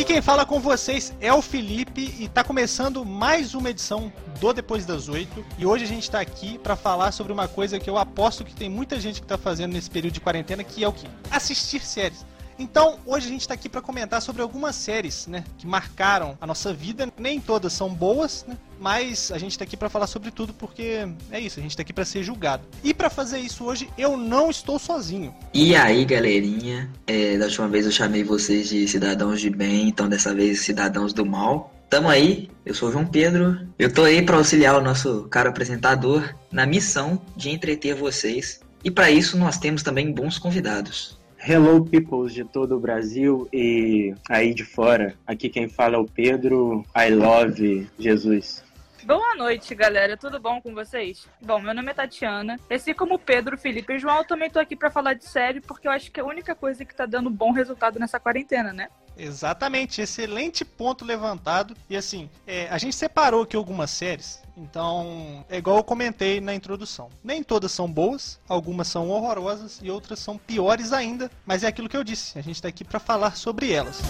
Aqui quem fala com vocês é o Felipe e tá começando mais uma edição do Depois das Oito. E hoje a gente tá aqui para falar sobre uma coisa que eu aposto que tem muita gente que tá fazendo nesse período de quarentena, que é o que? Assistir séries. Então, hoje a gente está aqui para comentar sobre algumas séries, né, que marcaram a nossa vida. Nem todas são boas, né, mas a gente está aqui para falar sobre tudo porque é isso, a gente está aqui para ser julgado. E para fazer isso hoje, eu não estou sozinho. E aí, galerinha, é, da última vez eu chamei vocês de cidadãos de bem, então dessa vez cidadãos do mal. Tamo aí, eu sou o João Pedro. Eu tô aí para auxiliar o nosso caro apresentador na missão de entreter vocês. E para isso nós temos também bons convidados. Hello peoples de todo o Brasil e aí de fora. Aqui quem fala é o Pedro. I love Jesus. Boa noite, galera. Tudo bom com vocês? Bom, meu nome é Tatiana. Assim como Pedro, Felipe e João, eu também tô aqui para falar de série, porque eu acho que é a única coisa que tá dando bom resultado nessa quarentena, né? Exatamente, excelente ponto levantado. E assim, é, a gente separou aqui algumas séries então, é igual eu comentei na introdução. Nem todas são boas, algumas são horrorosas e outras são piores ainda, mas é aquilo que eu disse, a gente está aqui para falar sobre elas.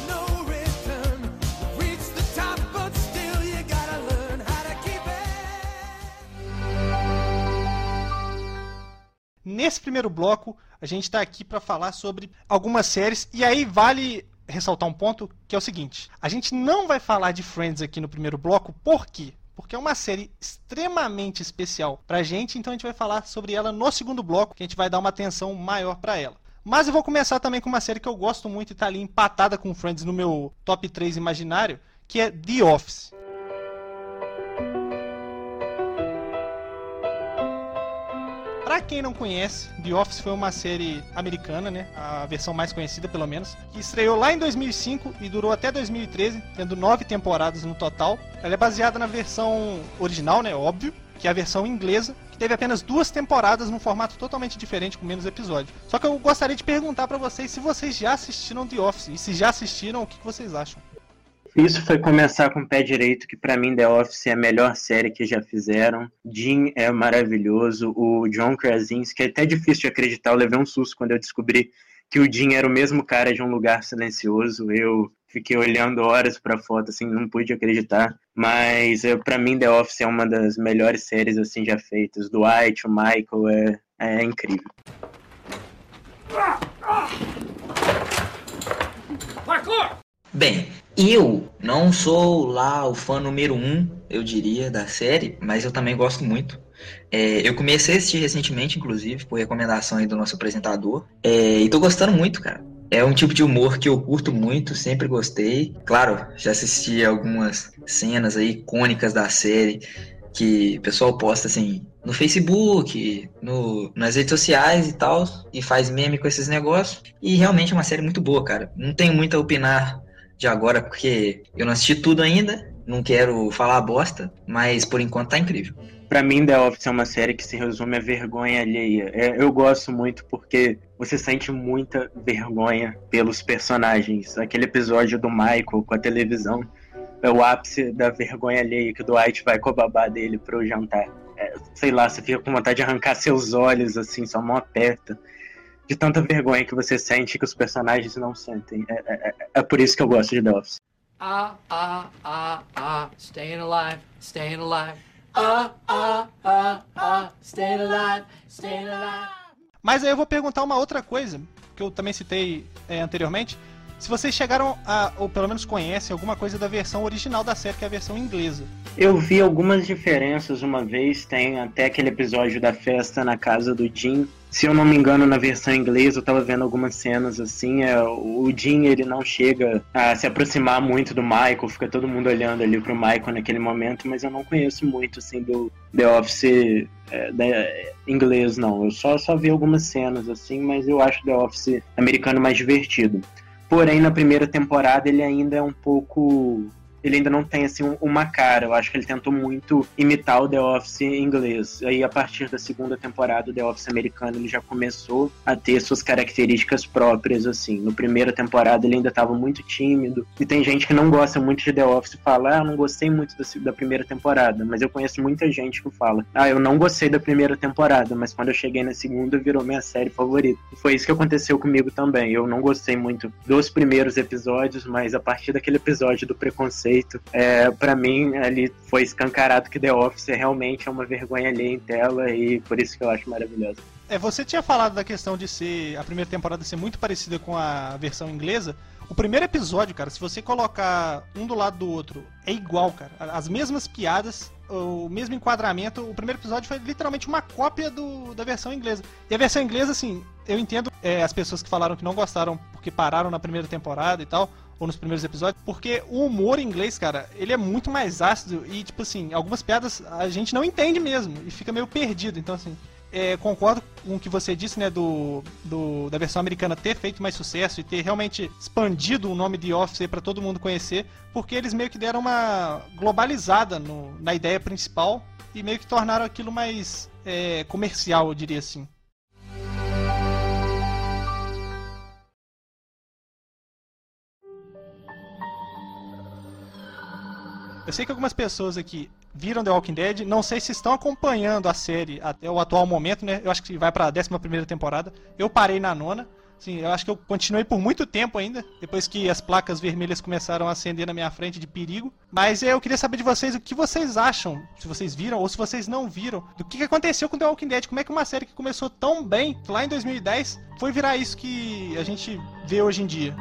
Nesse primeiro bloco, a gente está aqui para falar sobre algumas séries e aí vale ressaltar um ponto que é o seguinte: a gente não vai falar de Friends aqui no primeiro bloco, por quê? porque é uma série extremamente especial pra gente, então a gente vai falar sobre ela no segundo bloco, que a gente vai dar uma atenção maior para ela. Mas eu vou começar também com uma série que eu gosto muito e tá ali empatada com Friends no meu top 3 imaginário, que é The Office. Pra quem não conhece, The Office foi uma série americana, né? A versão mais conhecida, pelo menos, que estreou lá em 2005 e durou até 2013, tendo nove temporadas no total. Ela é baseada na versão original, né? Óbvio, que é a versão inglesa, que teve apenas duas temporadas num formato totalmente diferente, com menos episódios. Só que eu gostaria de perguntar para vocês se vocês já assistiram The Office e se já assistiram, o que vocês acham? Isso foi começar com o pé direito, que para mim The Office é a melhor série que já fizeram. Jim é maravilhoso, o John Krasinski é até difícil de acreditar, eu levei um susto quando eu descobri que o Jim era o mesmo cara de um lugar silencioso. Eu fiquei olhando horas para foto, assim, não pude acreditar. Mas para mim The Office é uma das melhores séries assim já feitas. Dwight, o Michael é, é incrível. Bem, eu não sou lá o fã número um, eu diria, da série, mas eu também gosto muito. É, eu comecei a assistir recentemente, inclusive, por recomendação aí do nosso apresentador. É, e tô gostando muito, cara. É um tipo de humor que eu curto muito, sempre gostei. Claro, já assisti algumas cenas aí icônicas da série que o pessoal posta assim no Facebook, no, nas redes sociais e tal, e faz meme com esses negócios. E realmente é uma série muito boa, cara. Não tenho muito a opinar de agora, porque eu não assisti tudo ainda, não quero falar bosta, mas por enquanto tá incrível. Para mim, The Office é uma série que se resume a vergonha alheia. É, eu gosto muito porque você sente muita vergonha pelos personagens. Aquele episódio do Michael com a televisão é o ápice da vergonha alheia que o Dwight vai com a babá dele pro jantar. É, sei lá, você fica com vontade de arrancar seus olhos, assim, sua mão aperta de tanta vergonha que você sente que os personagens não sentem. É, é, é, é por isso que eu gosto de The Office. Ah, ah, ah, ah, staying alive, staying alive. Ah, ah, ah, ah, staying alive, staying alive. Mas aí eu vou perguntar uma outra coisa, que eu também citei é, anteriormente. Se vocês chegaram a, ou pelo menos conhecem, alguma coisa da versão original da série, que é a versão inglesa. Eu vi algumas diferenças uma vez, tem até aquele episódio da festa na casa do Jim, se eu não me engano, na versão inglesa, eu tava vendo algumas cenas assim, é, o Jim, ele não chega a se aproximar muito do Michael, fica todo mundo olhando ali pro Michael naquele momento, mas eu não conheço muito, assim, do The Office é, da, é, inglês, não. Eu só, só vi algumas cenas, assim, mas eu acho The Office americano mais divertido. Porém, na primeira temporada, ele ainda é um pouco ele ainda não tem assim uma cara. Eu acho que ele tentou muito imitar o The Office inglês. Aí a partir da segunda temporada do The Office americano ele já começou a ter suas características próprias assim. No primeira temporada ele ainda estava muito tímido. E tem gente que não gosta muito de The Office e fala: "Ah, não gostei muito da, da primeira temporada", mas eu conheço muita gente que fala: "Ah, eu não gostei da primeira temporada, mas quando eu cheguei na segunda virou minha série favorita". E foi isso que aconteceu comigo também. Eu não gostei muito dos primeiros episódios, mas a partir daquele episódio do preconceito, é, para mim ali foi escancarado que The Office realmente é uma vergonha alheia em tela e por isso que eu acho maravilhosa. É, você tinha falado da questão de ser a primeira temporada ser muito parecida com a versão inglesa. O primeiro episódio, cara, se você colocar um do lado do outro, é igual, cara. As mesmas piadas, o mesmo enquadramento. O primeiro episódio foi literalmente uma cópia do, da versão inglesa. E a versão inglesa, assim, eu entendo é, as pessoas que falaram que não gostaram porque pararam na primeira temporada e tal, ou nos primeiros episódios, porque o humor em inglês, cara, ele é muito mais ácido e, tipo assim, algumas piadas a gente não entende mesmo e fica meio perdido. Então, assim, é, concordo com o que você disse, né, do, do, da versão americana ter feito mais sucesso e ter realmente expandido o nome de Office para todo mundo conhecer, porque eles meio que deram uma globalizada no, na ideia principal e meio que tornaram aquilo mais é, comercial, eu diria assim. Eu sei que algumas pessoas aqui viram The Walking Dead, não sei se estão acompanhando a série até o atual momento, né? Eu acho que vai para a 11 primeira temporada. Eu parei na nona. Sim, eu acho que eu continuei por muito tempo ainda, depois que as placas vermelhas começaram a acender na minha frente de perigo. Mas eu queria saber de vocês o que vocês acham, se vocês viram ou se vocês não viram, do que aconteceu com The Walking Dead. Como é que uma série que começou tão bem lá em 2010 foi virar isso que a gente vê hoje em dia?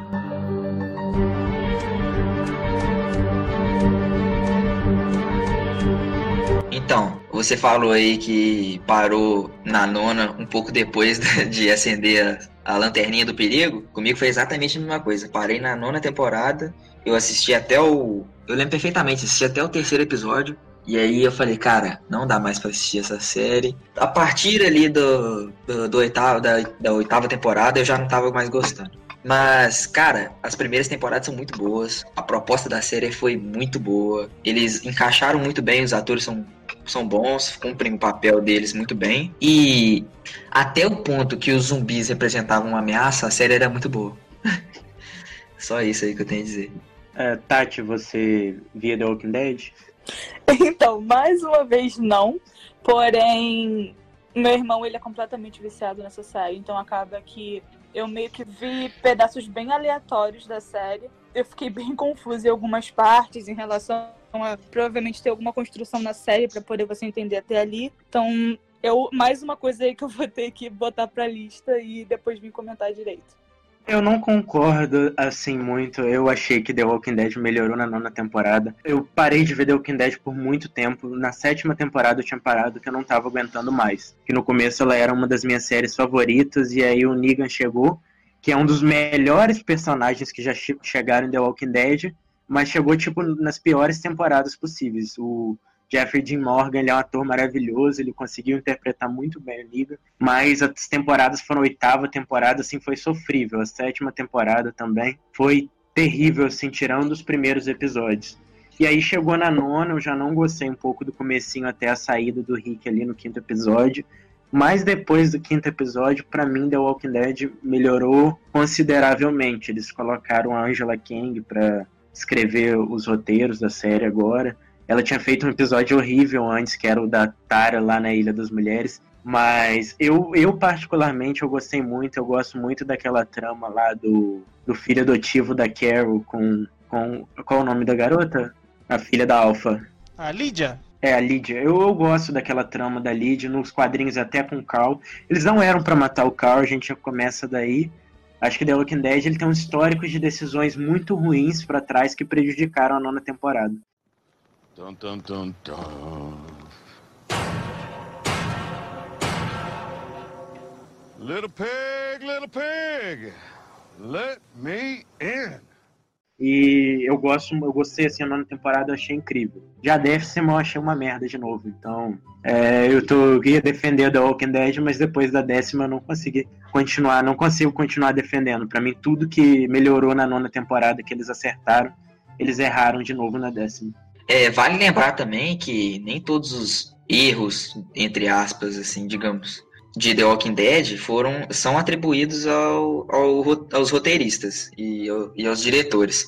Então, você falou aí que parou na nona um pouco depois de acender a, a lanterninha do perigo. Comigo foi exatamente a mesma coisa. Parei na nona temporada, eu assisti até o. Eu lembro perfeitamente, assisti até o terceiro episódio. E aí eu falei, cara, não dá mais pra assistir essa série. A partir ali do, do, do oitavo, da, da oitava temporada eu já não tava mais gostando. Mas, cara, as primeiras temporadas são muito boas. A proposta da série foi muito boa. Eles encaixaram muito bem, os atores são, são bons, cumprem o papel deles muito bem. E até o ponto que os zumbis representavam uma ameaça, a série era muito boa. Só isso aí que eu tenho a dizer. É, Tati, você via The Walking Dead? Então, mais uma vez não. Porém, meu irmão ele é completamente viciado nessa série, então acaba que eu meio que vi pedaços bem aleatórios da série. Eu fiquei bem confusa em algumas partes em relação a provavelmente ter alguma construção na série para poder você entender até ali. Então, eu mais uma coisa aí que eu vou ter que botar pra lista e depois vir comentar direito. Eu não concordo assim muito. Eu achei que The Walking Dead melhorou na nona temporada. Eu parei de ver The Walking Dead por muito tempo. Na sétima temporada eu tinha parado que eu não tava aguentando mais. Que no começo ela era uma das minhas séries favoritas e aí o Negan chegou, que é um dos melhores personagens que já chegaram em The Walking Dead, mas chegou tipo nas piores temporadas possíveis. O Jeffrey Dean Morgan, ele é um ator maravilhoso, ele conseguiu interpretar muito bem o Negan, mas as temporadas foram oitava temporada, assim, foi sofrível. A sétima temporada também foi terrível, assim, tirando os primeiros episódios. E aí chegou na nona, eu já não gostei um pouco do comecinho até a saída do Rick ali no quinto episódio. Mas depois do quinto episódio, para mim, The Walking Dead melhorou consideravelmente. Eles colocaram a Angela Kang para escrever os roteiros da série agora. Ela tinha feito um episódio horrível antes, que era o da Tara lá na Ilha das Mulheres. Mas eu, eu particularmente, eu gostei muito. Eu gosto muito daquela trama lá do, do filho adotivo da Carol com, com... Qual é o nome da garota? A filha da Alpha. A Lídia? É, a Lídia. Eu, eu gosto daquela trama da Lídia, nos quadrinhos até com o Carl. Eles não eram para matar o Carl, a gente já começa daí. Acho que The Walking Dead ele tem um histórico de decisões muito ruins para trás que prejudicaram a nona temporada. Dun, dun, dun, dun. Little pig, little pig, let me in. E eu gosto, eu gostei assim, a nona temporada, achei incrível. Já ser mal, achei uma merda de novo. Então, é, eu tô, ia defender The Walking Dead, mas depois da décima eu não consegui continuar, não consigo continuar defendendo. Para mim, tudo que melhorou na nona temporada que eles acertaram eles erraram de novo na décima. É, vale lembrar também que nem todos os erros, entre aspas, assim, digamos, de The Walking Dead foram, são atribuídos ao, ao aos roteiristas e, ao, e, aos diretores.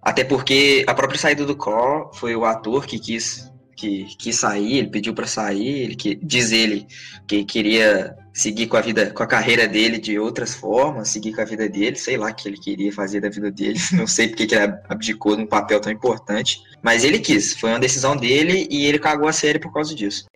Até porque a própria saída do Cor foi o ator que quis, que quis sair, ele pediu para sair, ele que, diz ele que queria seguir com a vida, com a carreira dele de outras formas, seguir com a vida dele, sei lá o que ele queria fazer da vida dele, não sei porque que ele abdicou de um papel tão importante, mas ele quis, foi uma decisão dele e ele cagou a série por causa disso.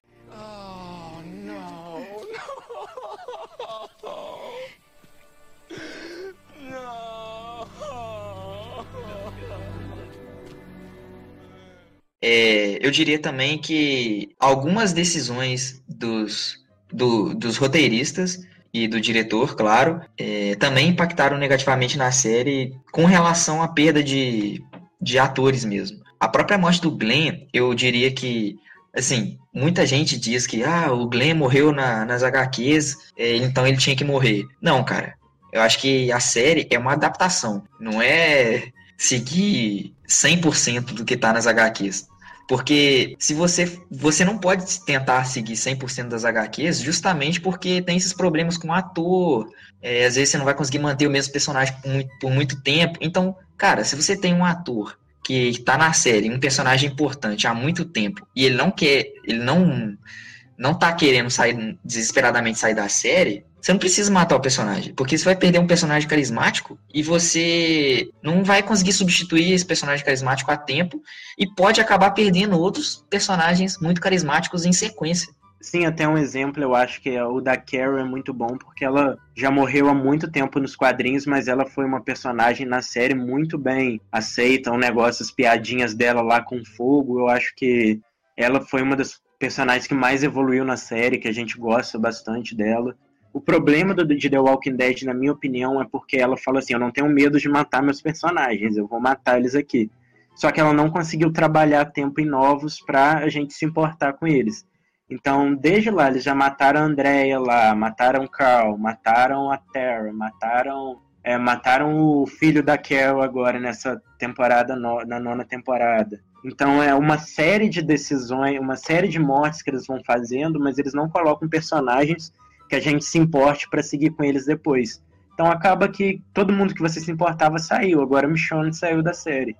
É, eu diria também que algumas decisões dos, do, dos roteiristas e do diretor, claro, é, também impactaram negativamente na série com relação à perda de, de atores mesmo. A própria morte do Glenn, eu diria que, assim, muita gente diz que ah, o Glenn morreu na, nas HQs, é, então ele tinha que morrer. Não, cara. Eu acho que a série é uma adaptação, não é seguir 100% do que tá nas HQs. Porque se você você não pode tentar seguir 100% das HQs justamente porque tem esses problemas com o ator. É, às vezes você não vai conseguir manter o mesmo personagem por muito, por muito tempo. Então, cara, se você tem um ator que está na série, um personagem importante há muito tempo, e ele não quer, ele não não tá querendo sair desesperadamente sair da série, você não precisa matar o personagem, porque você vai perder um personagem carismático e você não vai conseguir substituir esse personagem carismático a tempo e pode acabar perdendo outros personagens muito carismáticos em sequência. Sim, até um exemplo, eu acho que o da Carol é muito bom, porque ela já morreu há muito tempo nos quadrinhos, mas ela foi uma personagem na série muito bem aceita, um negócio, as piadinhas dela lá com fogo, eu acho que ela foi uma das personagens que mais evoluiu na série, que a gente gosta bastante dela. O problema do, de The Walking Dead, na minha opinião, é porque ela fala assim: eu não tenho medo de matar meus personagens, eu vou matar eles aqui. Só que ela não conseguiu trabalhar tempo em novos para a gente se importar com eles. Então, desde lá, eles já mataram a Andrea lá, mataram Carl, mataram a Tara, mataram, é, mataram o filho da Carol agora nessa temporada, no, na nona temporada. Então é uma série de decisões, uma série de mortes que eles vão fazendo, mas eles não colocam personagens que a gente se importe para seguir com eles depois. Então acaba que todo mundo que você se importava saiu. Agora Michonne saiu da série.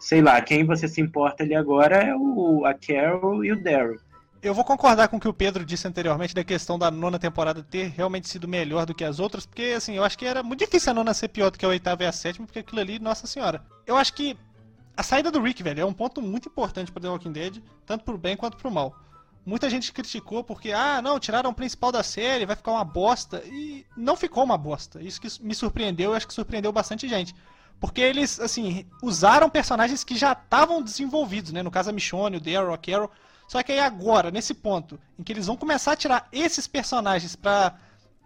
Sei lá, quem você se importa ali agora é o, a Carol e o Daryl. Eu vou concordar com o que o Pedro disse anteriormente da questão da nona temporada ter realmente sido melhor do que as outras, porque assim, eu acho que era muito difícil a nona ser pior do que a oitava e a sétima, porque aquilo ali, nossa senhora. Eu acho que a saída do Rick, velho, é um ponto muito importante para The Walking Dead, tanto pro bem quanto pro mal. Muita gente criticou porque, ah, não, tiraram o principal da série, vai ficar uma bosta. E não ficou uma bosta. Isso que me surpreendeu e acho que surpreendeu bastante gente. Porque eles, assim, usaram personagens que já estavam desenvolvidos, né? No caso a Michonne, o Daryl, a Carol. Só que aí agora, nesse ponto, em que eles vão começar a tirar esses personagens pra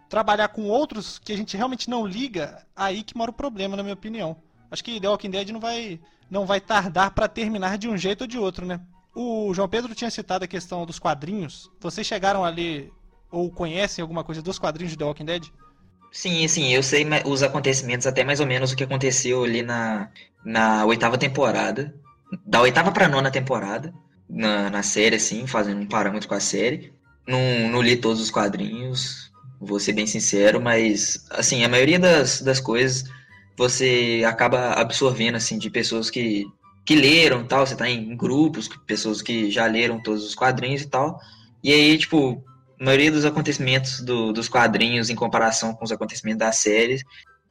trabalhar com outros que a gente realmente não liga, aí que mora o problema, na minha opinião. Acho que The Walking Dead não vai, não vai tardar para terminar de um jeito ou de outro, né? O João Pedro tinha citado a questão dos quadrinhos. Vocês chegaram a ler ou conhecem alguma coisa dos quadrinhos de The Walking Dead? Sim, sim, eu sei os acontecimentos, até mais ou menos o que aconteceu ali na, na oitava temporada. Da oitava pra nona temporada, na, na série, assim, fazendo um parâmetro com a série. Não, não li todos os quadrinhos, vou ser bem sincero, mas, assim, a maioria das, das coisas você acaba absorvendo, assim, de pessoas que que leram tal, você tá em grupos, pessoas que já leram todos os quadrinhos e tal. E aí, tipo, a maioria dos acontecimentos do, dos quadrinhos em comparação com os acontecimentos da série,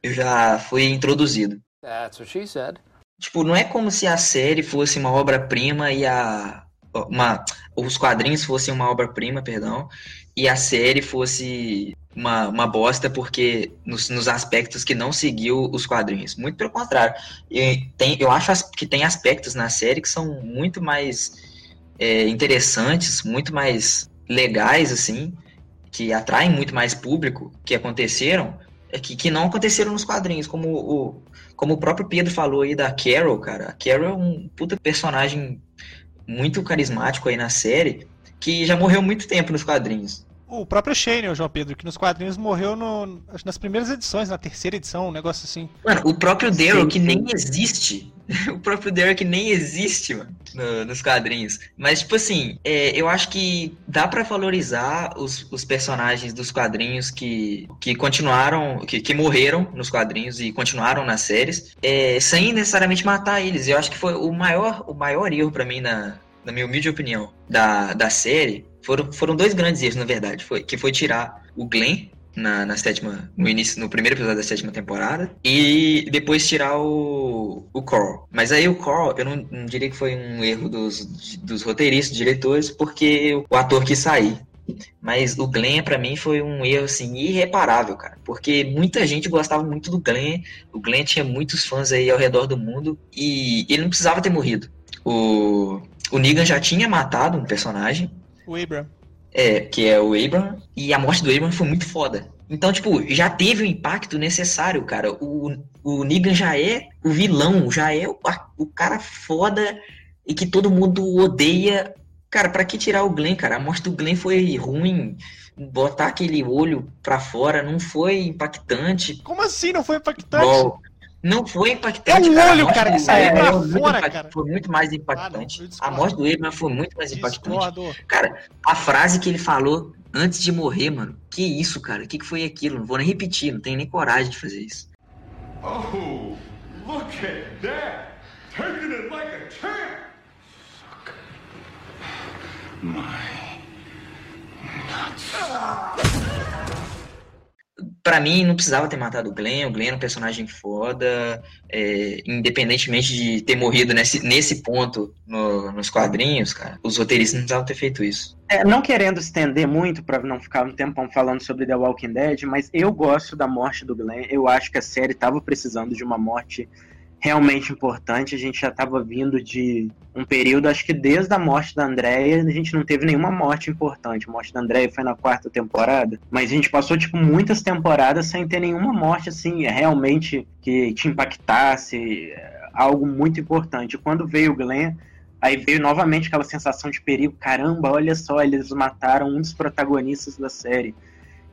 eu já fui introduzido. That's what she said. Tipo, não é como se a série fosse uma obra-prima e a uma os quadrinhos fossem uma obra-prima, perdão, e a série fosse uma, uma bosta porque nos, nos, aspectos que não seguiu os quadrinhos. Muito pelo contrário. E tem, eu acho que tem aspectos na série que são muito mais é, interessantes, muito mais legais, assim, que atraem muito mais público, que aconteceram, é que, que não aconteceram nos quadrinhos, como o, como o próprio Pedro falou aí da Carol, cara. A Carol é um puta personagem muito carismático aí na série, que já morreu muito tempo nos quadrinhos. O próprio Shane, o João Pedro, que nos quadrinhos morreu no, nas primeiras edições, na terceira edição, um negócio assim. Mano, o próprio Daryl, que nem existe. o próprio Daryl que nem existe, mano, no, nos quadrinhos. Mas, tipo assim, é, eu acho que dá para valorizar os, os, personagens dos quadrinhos que, que continuaram, que, que morreram nos quadrinhos e continuaram nas séries, é, sem necessariamente matar eles. Eu acho que foi o maior, o maior erro para mim, na, na minha humilde opinião, da, da série. Foram, foram dois grandes erros, na verdade. Foi, que foi tirar o Glenn na, na sétima, no início, no primeiro episódio da sétima temporada, e depois tirar o, o Carl. Mas aí o Carl, eu não, não diria que foi um erro dos, dos roteiristas, diretores, porque o ator quis sair. Mas o Glenn, para mim, foi um erro, assim, irreparável, cara. Porque muita gente gostava muito do Glenn. O Glenn tinha muitos fãs aí ao redor do mundo. E ele não precisava ter morrido. O, o Negan já tinha matado um personagem. O Abraham. É, que é o Abraham, e a morte do Abraham foi muito foda. Então, tipo, já teve o impacto necessário, cara. O, o Negan já é o vilão, já é o, o cara foda e que todo mundo odeia. Cara, para que tirar o Glenn, cara? A morte do Glenn foi ruim. Botar aquele olho pra fora não foi impactante. Como assim não foi impactante? Bom, não foi impactante. É um olho, cara, que saiu pra fora, cara. Foi muito mais impactante. Ah, não, a morte do Abraham foi muito mais impactante. Cara, a frase que ele falou antes de morrer, mano. Que isso, cara? O que, que foi aquilo? Não vou nem repetir, não tenho nem coragem de fazer isso. Oh, look at that! Taking it like a champ! Fuck. My nuts. Ah para mim, não precisava ter matado o Glenn. O Glenn é um personagem foda. É, independentemente de ter morrido nesse, nesse ponto no, nos quadrinhos, cara, os roteiristas não precisavam ter feito isso. É, não querendo estender muito para não ficar um tempão falando sobre The Walking Dead, mas eu gosto da morte do Glenn. Eu acho que a série estava precisando de uma morte realmente importante. A gente já estava vindo de um período, acho que desde a morte da Andrea, a gente não teve nenhuma morte importante. A morte da Andrea foi na quarta temporada, mas a gente passou tipo muitas temporadas sem ter nenhuma morte assim realmente que te impactasse, é, algo muito importante. Quando veio o Glenn, aí veio novamente aquela sensação de perigo. Caramba, olha só, eles mataram um dos protagonistas da série.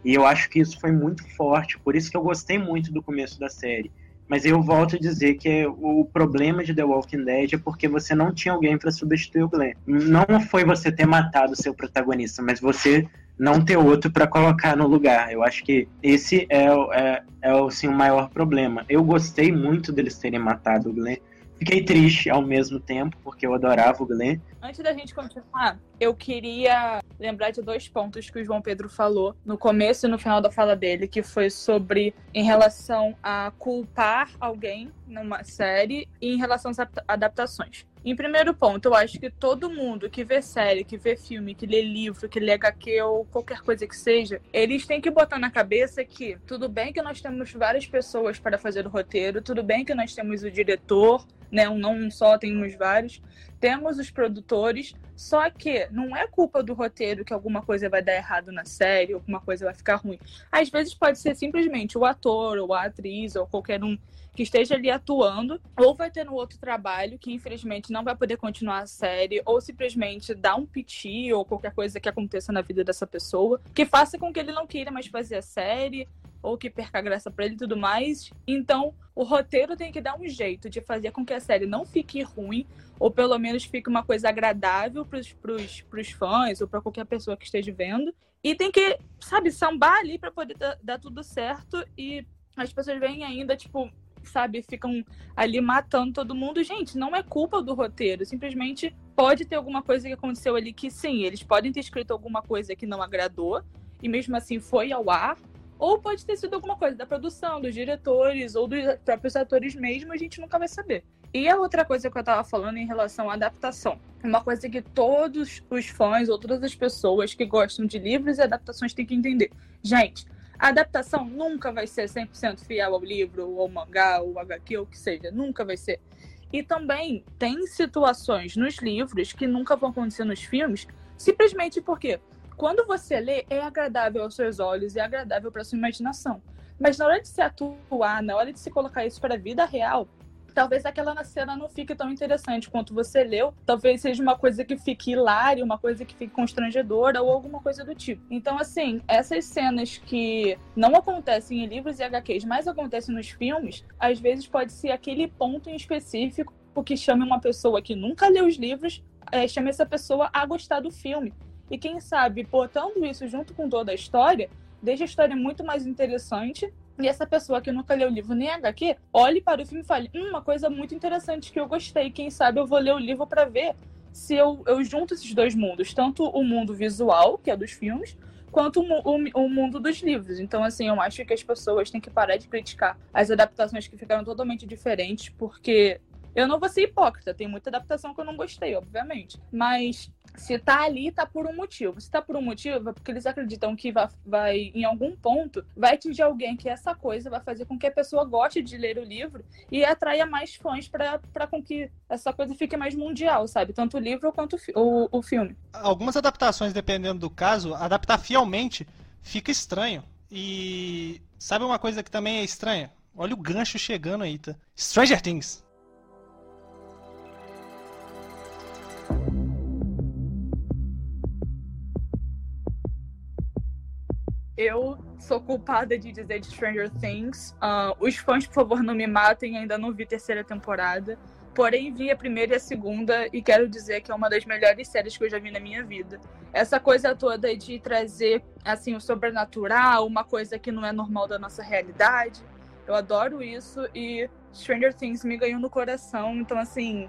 E eu acho que isso foi muito forte, por isso que eu gostei muito do começo da série mas eu volto a dizer que o problema de The Walking Dead é porque você não tinha alguém para substituir o Glenn. Não foi você ter matado o seu protagonista, mas você não ter outro para colocar no lugar. Eu acho que esse é, é, é assim, o maior problema. Eu gostei muito deles terem matado o Glenn, Fiquei triste ao mesmo tempo, porque eu adorava o Glenn. Antes da gente continuar, eu queria lembrar de dois pontos que o João Pedro falou no começo e no final da fala dele, que foi sobre em relação a culpar alguém numa série e em relação às adaptações. Em primeiro ponto, eu acho que todo mundo que vê série, que vê filme, que lê livro, que lê HQ ou qualquer coisa que seja, eles têm que botar na cabeça que tudo bem que nós temos várias pessoas para fazer o roteiro, tudo bem que nós temos o diretor, né? Não só, temos vários. Temos os produtores, só que não é culpa do roteiro que alguma coisa vai dar errado na série, alguma coisa vai ficar ruim. Às vezes pode ser simplesmente o ator, ou a atriz, ou qualquer um que esteja ali atuando, ou vai ter no outro trabalho que infelizmente não vai poder continuar a série, ou simplesmente dar um piti ou qualquer coisa que aconteça na vida dessa pessoa, que faça com que ele não queira mais fazer a série, ou que perca a graça para ele e tudo mais. Então, o roteiro tem que dar um jeito de fazer com que a série não fique ruim, ou pelo menos fique uma coisa agradável para os fãs ou para qualquer pessoa que esteja vendo. E tem que, sabe, sambar ali para poder dar, dar tudo certo e as pessoas vêm ainda, tipo, sabe, ficam ali matando todo mundo. Gente, não é culpa do roteiro, simplesmente pode ter alguma coisa que aconteceu ali que sim, eles podem ter escrito alguma coisa que não agradou e mesmo assim foi ao ar, ou pode ter sido alguma coisa da produção, dos diretores ou dos próprios atores mesmo, a gente nunca vai saber. E a outra coisa que eu tava falando em relação à adaptação. Uma coisa que todos os fãs ou todas as pessoas que gostam de livros e adaptações têm que entender. Gente, a adaptação nunca vai ser 100% fiel ao livro, ou ao mangá, ou HQ, ou o que seja. Nunca vai ser. E também tem situações nos livros que nunca vão acontecer nos filmes, simplesmente porque quando você lê, é agradável aos seus olhos, é agradável para sua imaginação. Mas na hora de se atuar, na hora de se colocar isso para a vida real, talvez aquela cena não fique tão interessante quanto você leu. Talvez seja uma coisa que fique hilária, uma coisa que fique constrangedora ou alguma coisa do tipo. Então, assim, essas cenas que não acontecem em livros e HQs, mas acontecem nos filmes, às vezes pode ser aquele ponto em específico que chame uma pessoa que nunca leu os livros, é, chame essa pessoa a gostar do filme. E quem sabe, botando isso junto com toda a história, deixa a história muito mais interessante e essa pessoa que nunca leu o livro nem HQ, olhe para o filme e fale: hum, uma coisa muito interessante que eu gostei. Quem sabe eu vou ler o livro para ver se eu, eu junto esses dois mundos, tanto o mundo visual, que é dos filmes, quanto o, o, o, mundo dos livros. Então, assim, eu acho que as pessoas têm que parar de criticar as adaptações que ficaram totalmente diferentes, porque eu não vou ser hipócrita, tem muita adaptação que eu não gostei, obviamente. Mas se tá ali, tá por um motivo. Se tá por um motivo, é porque eles acreditam que vai, vai, em algum ponto, vai atingir alguém que essa coisa vai fazer com que a pessoa goste de ler o livro e atraia mais fãs para com que essa coisa fique mais mundial, sabe? Tanto o livro quanto o, o filme. Algumas adaptações, dependendo do caso, adaptar fielmente fica estranho. E sabe uma coisa que também é estranha? Olha o gancho chegando aí, tá? Stranger Things. Eu sou culpada de dizer de Stranger Things. Uh, os fãs, por favor, não me matem, ainda não vi terceira temporada. Porém, vi a primeira e a segunda e quero dizer que é uma das melhores séries que eu já vi na minha vida. Essa coisa toda de trazer assim o sobrenatural, uma coisa que não é normal da nossa realidade. Eu adoro isso e Stranger Things me ganhou no coração. Então, assim,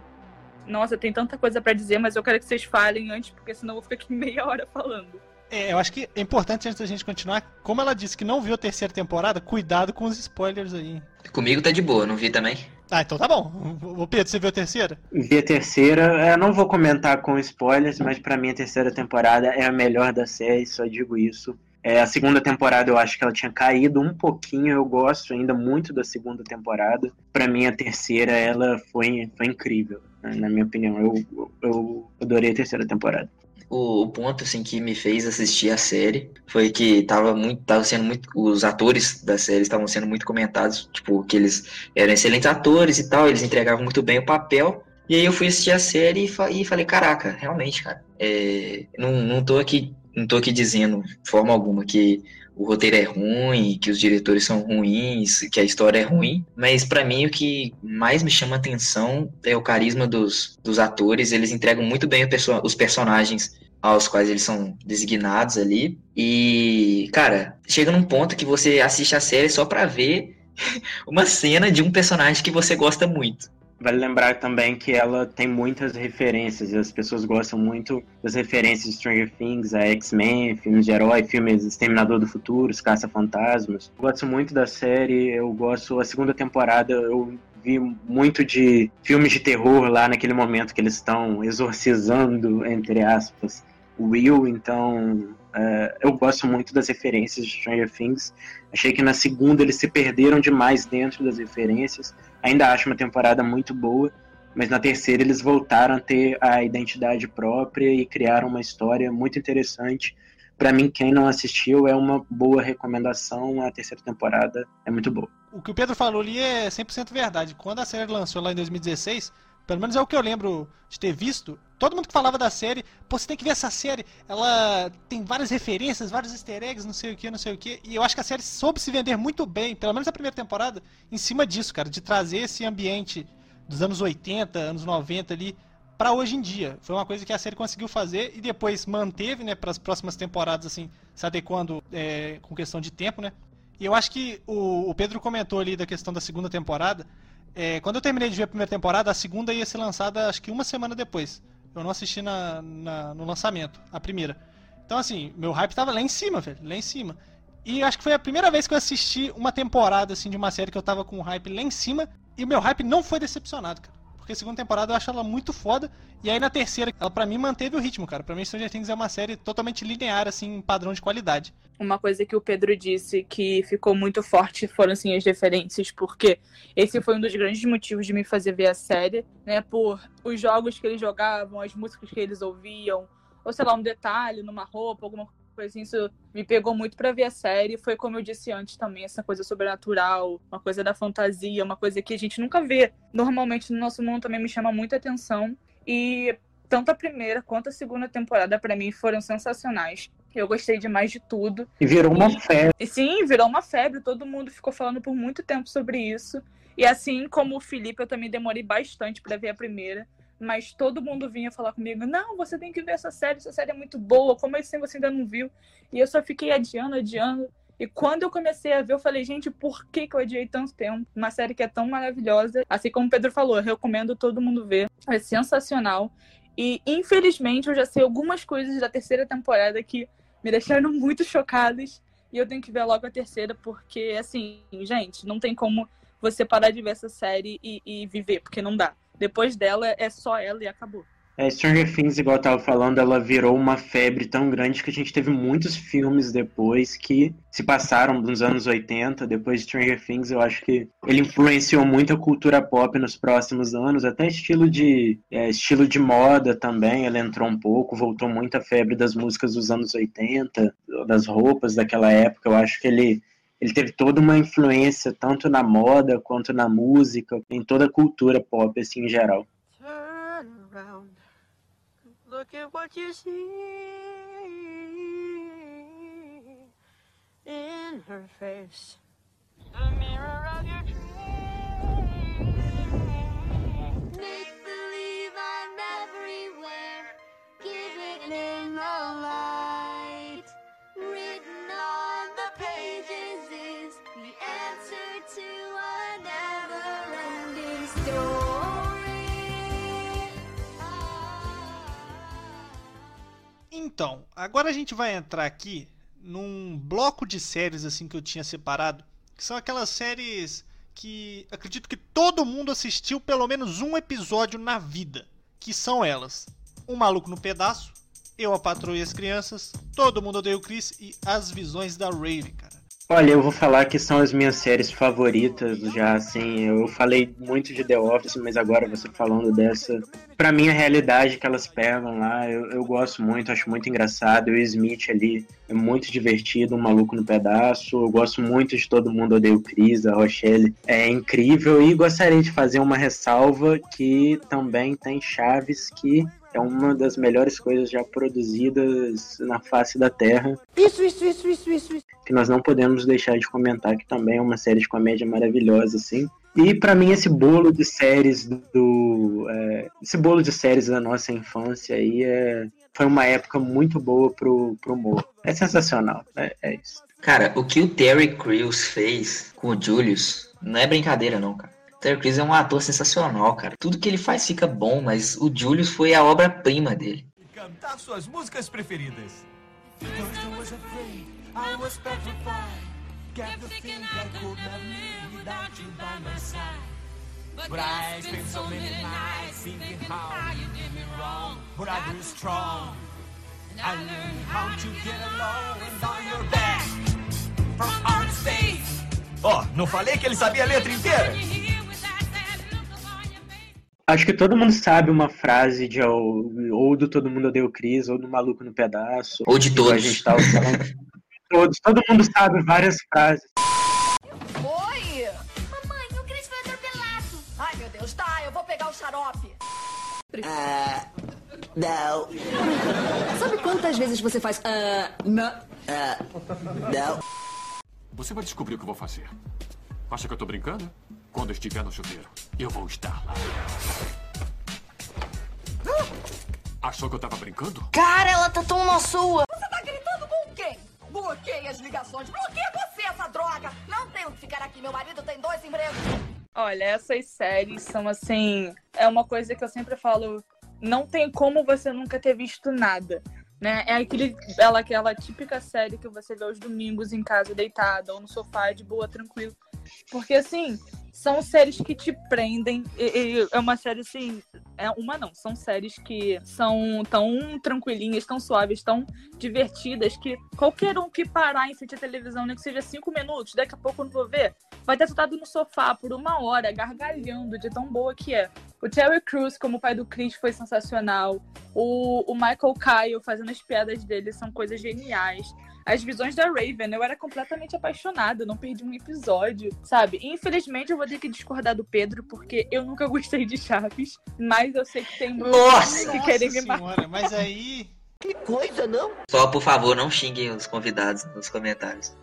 nossa, tem tanta coisa para dizer, mas eu quero que vocês falem antes, porque senão eu vou ficar aqui meia hora falando. É, eu acho que é importante antes da gente continuar, como ela disse que não viu a terceira temporada, cuidado com os spoilers aí. Comigo tá de boa, não vi também. Ah, então tá bom. O Pedro, você viu a terceira? Vi a terceira. Eu não vou comentar com spoilers, mas para mim a terceira temporada é a melhor da série, só digo isso. É, a segunda temporada eu acho que ela tinha caído um pouquinho, eu gosto ainda muito da segunda temporada. Para mim a terceira ela foi, foi incrível, né, na minha opinião. Eu, eu adorei a terceira temporada o, ponto assim que me fez assistir a série foi que tava muito tava sendo muito os atores da série estavam sendo muito comentados tipo que eles eram excelentes atores e tal eles entregavam muito bem o papel. E aí eu fui assistir a série e, e falei caraca realmente cara é, não, não tô aqui não tô aqui dizendo de forma alguma que o roteiro é ruim, que os diretores são ruins, que a história é ruim, mas para mim o que mais me chama atenção é o carisma dos, dos atores, eles entregam muito bem perso os personagens aos quais eles são designados ali. E, cara, chega num ponto que você assiste a série só pra ver uma cena de um personagem que você gosta muito. Vale lembrar também que ela tem muitas referências, e as pessoas gostam muito das referências de Stranger Things, a X-Men, filmes de herói, filmes Exterminador do Futuro, Caça-Fantasmas. Gosto muito da série, eu gosto. A segunda temporada eu vi muito de filmes de terror lá naquele momento que eles estão exorcizando, entre aspas, o Will, então uh, eu gosto muito das referências de Stranger Things. Achei que na segunda eles se perderam demais dentro das referências. Ainda acho uma temporada muito boa, mas na terceira eles voltaram a ter a identidade própria e criaram uma história muito interessante. Para mim, quem não assistiu, é uma boa recomendação. A terceira temporada é muito boa. O que o Pedro falou ali é 100% verdade. Quando a série lançou lá em 2016, pelo menos é o que eu lembro de ter visto. Todo mundo que falava da série, pô, você tem que ver essa série. Ela tem várias referências, vários easter eggs, não sei o que, não sei o que. E eu acho que a série soube se vender muito bem, pelo menos a primeira temporada, em cima disso, cara, de trazer esse ambiente dos anos 80, anos 90 ali para hoje em dia. Foi uma coisa que a série conseguiu fazer e depois manteve, né, para as próximas temporadas, assim, se adequando é, com questão de tempo, né. E eu acho que o, o Pedro comentou ali da questão da segunda temporada. É, quando eu terminei de ver a primeira temporada, a segunda ia ser lançada acho que uma semana depois. Eu não assisti na, na, no lançamento, a primeira. Então, assim, meu hype tava lá em cima, velho, lá em cima. E acho que foi a primeira vez que eu assisti uma temporada, assim, de uma série que eu tava com o hype lá em cima. E meu hype não foi decepcionado, cara. Porque a segunda temporada eu acho ela muito foda. E aí na terceira, ela para mim manteve o ritmo, cara. Pra mim, Stranger Things é uma série totalmente linear, assim, em padrão de qualidade. Uma coisa que o Pedro disse que ficou muito forte foram, assim, as referências, porque esse foi um dos grandes motivos de me fazer ver a série, né? Por os jogos que eles jogavam, as músicas que eles ouviam, ou sei lá, um detalhe numa roupa, alguma Assim, isso me pegou muito para ver a série. Foi como eu disse antes também, essa coisa sobrenatural, uma coisa da fantasia, uma coisa que a gente nunca vê normalmente no nosso mundo também me chama muita atenção. E tanto a primeira quanto a segunda temporada para mim foram sensacionais. Eu gostei demais de tudo. E virou uma febre. E, sim, virou uma febre. Todo mundo ficou falando por muito tempo sobre isso. E assim como o Felipe, eu também demorei bastante para ver a primeira. Mas todo mundo vinha falar comigo: não, você tem que ver essa série, essa série é muito boa. Como assim você ainda não viu? E eu só fiquei adiando, adiando. E quando eu comecei a ver, eu falei, gente, por que, que eu adiei tanto tempo? Uma série que é tão maravilhosa. Assim como o Pedro falou, eu recomendo todo mundo ver. É sensacional. E infelizmente eu já sei algumas coisas da terceira temporada que me deixaram muito chocadas. E eu tenho que ver logo a terceira, porque, assim, gente, não tem como você parar de ver essa série e, e viver, porque não dá. Depois dela é só ela e acabou. É, Stranger Things, igual eu tava falando, ela virou uma febre tão grande que a gente teve muitos filmes depois que se passaram nos anos 80. Depois de Stranger Things, eu acho que ele influenciou muito a cultura pop nos próximos anos, até estilo de, é, estilo de moda também. Ela entrou um pouco, voltou muito a febre das músicas dos anos 80, das roupas daquela época. Eu acho que ele ele teve toda uma influência tanto na moda quanto na música, em toda a cultura pop assim em geral. Look at what you see in her face. The mirror of your dreams. Então, agora a gente vai entrar aqui num bloco de séries assim que eu tinha separado, que são aquelas séries que acredito que todo mundo assistiu pelo menos um episódio na vida, que são elas: Um Maluco no Pedaço, Eu a Patroa e as Crianças, Todo Mundo Odeia o Chris e As Visões da Raven. Olha, eu vou falar que são as minhas séries favoritas já, assim, eu falei muito de The Office, mas agora você falando dessa, pra mim a realidade que elas pegam lá, eu, eu gosto muito, acho muito engraçado, o Smith ali é muito divertido, um maluco no pedaço, eu gosto muito de Todo Mundo Odeia o Chris, a Rochelle é incrível, e gostaria de fazer uma ressalva que também tem Chaves que é uma das melhores coisas já produzidas na face da Terra. Isso, isso, isso, isso, isso. isso. Que nós não podemos deixar de comentar que também é uma série de comédia maravilhosa, assim. E para mim esse bolo de séries do, é, esse bolo de séries da nossa infância aí é, foi uma época muito boa pro, pro humor. É sensacional, é, é isso. Cara, o que o Terry Crews fez com o Julius não é brincadeira não, cara. Terry Crews é um ator sensacional, cara. Tudo que ele faz fica bom, mas o Julius foi a obra-prima dele. Cantar suas músicas preferidas. Ó, oh, não falei que ele sabia a letra inteira? Acho que todo mundo sabe uma frase de ou, ou do Todo Mundo Odeia o Cris, ou do Maluco no Pedaço. Ou de todos. A gente falando. todos. Todo mundo sabe várias frases. Oi! Mamãe, o Cris foi atropelado. Ai, meu Deus, tá, eu vou pegar o xarope. Ah, não. Sabe quantas vezes você faz... Ah, não. Ah, não. Você vai descobrir o que eu vou fazer. Acha que eu tô brincando? Quando estiver no chuveiro, eu vou estar lá. Achou que eu tava brincando? Cara, ela tá tão na sua. Você tá gritando com quem? Bloqueie as ligações. Bloqueia você, essa droga. Não tenho que ficar aqui. Meu marido tem dois empregos. Olha, essas séries são assim. É uma coisa que eu sempre falo. Não tem como você nunca ter visto nada. Né? É aquele, ela, aquela típica série que você vê aos domingos em casa, deitada ou no sofá, de boa, tranquilo. Porque, assim, são séries que te prendem. E, e, é uma série, assim. É uma não, são séries que são tão tranquilinhas, tão suaves, tão divertidas, que qualquer um que parar em frente à televisão, nem que seja cinco minutos, daqui a pouco eu não vou ver, vai estar sentado no sofá por uma hora, gargalhando de tão boa que é. O Terry Crews, como pai do Chris, foi sensacional. O, o Michael Kyle fazendo as piadas dele são coisas geniais. As visões da Raven, eu era completamente apaixonada, não perdi um episódio, sabe? Infelizmente eu vou ter que discordar do Pedro, porque eu nunca gostei de Chaves, mas eu sei que tem muitos Nossa! que Nossa querem me matar. senhora, mas aí. Que coisa, não? Só, por favor, não xinguem os convidados nos comentários.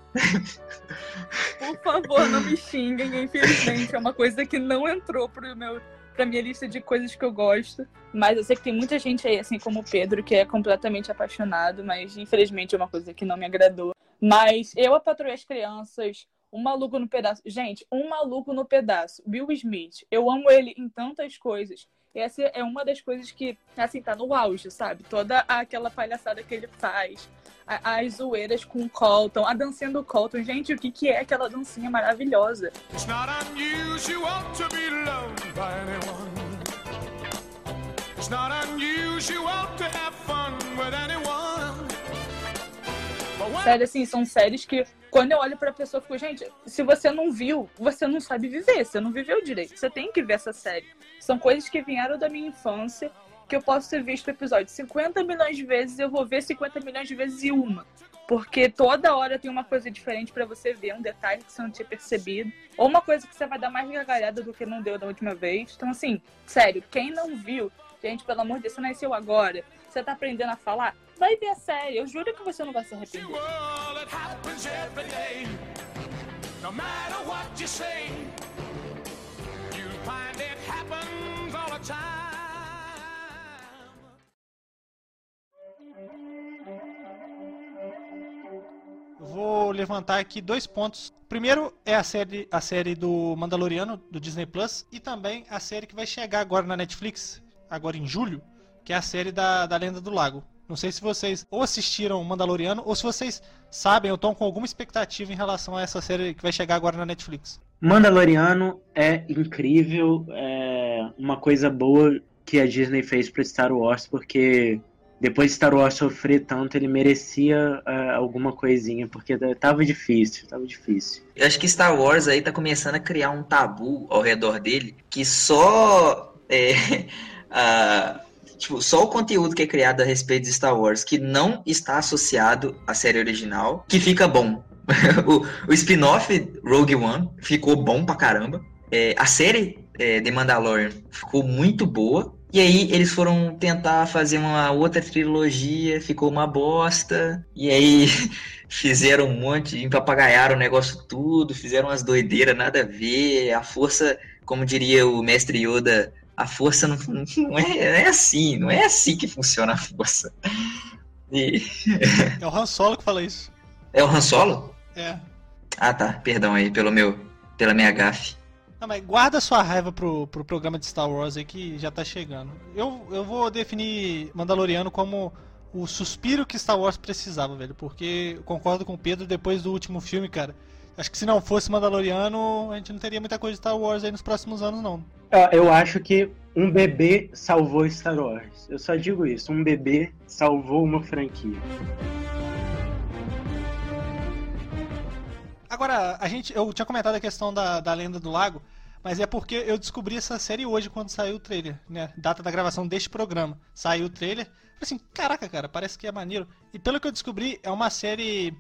Por favor, não me xinguem, infelizmente é uma coisa que não entrou pro meu pra minha lista de coisas que eu gosto. Mas eu sei que tem muita gente aí, assim como o Pedro, que é completamente apaixonado, mas infelizmente é uma coisa que não me agradou. Mas eu, a Patroa e as Crianças, Um Maluco no Pedaço. Gente, Um Maluco no Pedaço. Will Smith. Eu amo ele em tantas coisas. Essa é uma das coisas que, assim, tá no auge, sabe? Toda aquela palhaçada que ele faz. As zoeiras com o Colton, a dancinha do Colton. Gente, o que, que é aquela dancinha maravilhosa? It's not unusual to be loved by anyone. It's not unusual to have fun with anyone. Sério, assim, são séries que quando eu olho pra pessoa, eu fico, gente, se você não viu, você não sabe viver, você não viveu direito. Você tem que ver essa série. São coisas que vieram da minha infância, que eu posso ter visto o episódio 50 milhões de vezes, eu vou ver 50 milhões de vezes e uma. Porque toda hora tem uma coisa diferente pra você ver, um detalhe que você não tinha percebido, ou uma coisa que você vai dar mais gargalhada do que não deu da última vez. Então, assim, sério, quem não viu, gente, pelo amor de Deus, você nasceu agora, você tá aprendendo a falar, vai ver a série. Eu juro que você não vai se arrepender. No matter what you say, find it vou levantar aqui dois pontos. Primeiro é a série, a série do Mandaloriano, do Disney Plus, e também a série que vai chegar agora na Netflix, agora em julho, que é a série da, da Lenda do Lago. Não sei se vocês ou assistiram Mandaloriano, ou se vocês sabem ou estão com alguma expectativa em relação a essa série que vai chegar agora na Netflix. Mandaloriano é incrível, é uma coisa boa que a Disney fez para Star Wars, porque depois de Star Wars sofrer tanto, ele merecia é, alguma coisinha, porque tava difícil, tava difícil. Eu acho que Star Wars aí tá começando a criar um tabu ao redor dele que só é, a- tipo, só o conteúdo que é criado a respeito de Star Wars que não está associado à série original, que fica bom. o o spin-off Rogue One ficou bom pra caramba. É, a série é, The Mandalorian ficou muito boa. E aí eles foram tentar fazer uma outra trilogia, ficou uma bosta. E aí fizeram um monte, empapagaiaram o negócio tudo, fizeram umas doideiras, nada a ver. A força, como diria o mestre Yoda, a força não, não, é, não é assim, não é assim que funciona a força. E- É o Han Solo que fala isso. é o Han Solo? É. Ah tá, perdão aí pelo meu, pela minha gafe. Não, mas guarda sua raiva pro, pro programa de Star Wars aí que já tá chegando. Eu, eu vou definir Mandaloriano como o suspiro que Star Wars precisava, velho. Porque concordo com o Pedro depois do último filme, cara. Acho que se não fosse Mandaloriano, a gente não teria muita coisa de Star Wars aí nos próximos anos, não. Ah, Eu acho que um bebê salvou Star Wars. Eu só digo isso, um bebê salvou uma franquia. Agora, a gente, eu tinha comentado a questão da, da Lenda do Lago, mas é porque eu descobri essa série hoje quando saiu o trailer, né? Data da gravação deste programa. Saiu o trailer, falei assim, caraca, cara, parece que é maneiro. E pelo que eu descobri, é uma série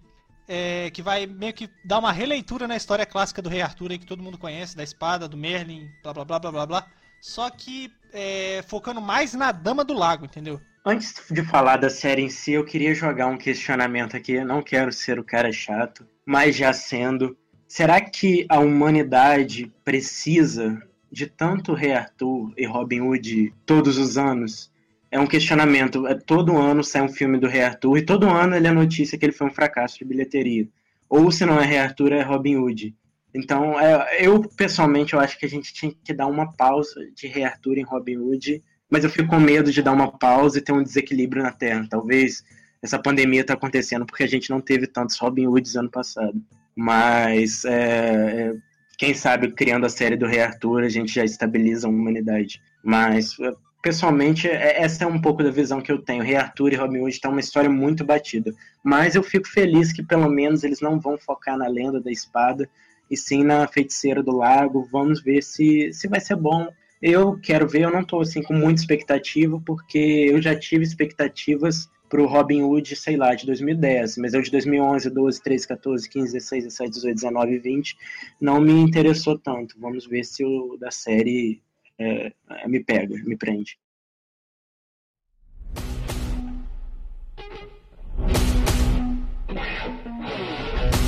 é, que vai meio que dar uma releitura na história clássica do Rei Arthur aí, que todo mundo conhece, da espada, do Merlin, blá blá blá blá blá blá. Só que é, focando mais na Dama do Lago, entendeu? Antes de falar da série em si, eu queria jogar um questionamento aqui. Eu não quero ser o cara chato, mas já sendo. Será que a humanidade precisa de tanto Rei Arthur e Robin Hood todos os anos? É um questionamento. É, Todo ano sai um filme do Rei Arthur e todo ano ele é notícia que ele foi um fracasso de bilheteria. Ou se não é Rei Arthur, é Robin Hood. Então, é, eu pessoalmente eu acho que a gente tinha que dar uma pausa de Rei Arthur em Robin Hood mas eu fico com medo de dar uma pausa e ter um desequilíbrio na Terra. Talvez essa pandemia está acontecendo porque a gente não teve tantos Robin Hoods ano passado. Mas, é, é, quem sabe, criando a série do Rei Arthur, a gente já estabiliza a humanidade. Mas, é, pessoalmente, é- essa é um pouco da visão que eu tenho. Rei Arthur e Robin Hood tá uma história muito batida. Mas eu fico feliz que, pelo menos, eles não vão focar na lenda da espada e sim na Feiticeira do Lago. Vamos ver se, se vai ser bom. Eu quero ver, eu não tô assim com muita expectativa, porque eu já tive expectativas pro Robin Hood, sei lá, de 2010, mas eu de 2011, 12, 13, 14, 15, 16, 17, 18, 19 e 20 não me interessou tanto. Vamos ver se o da série é, me pega, me prende.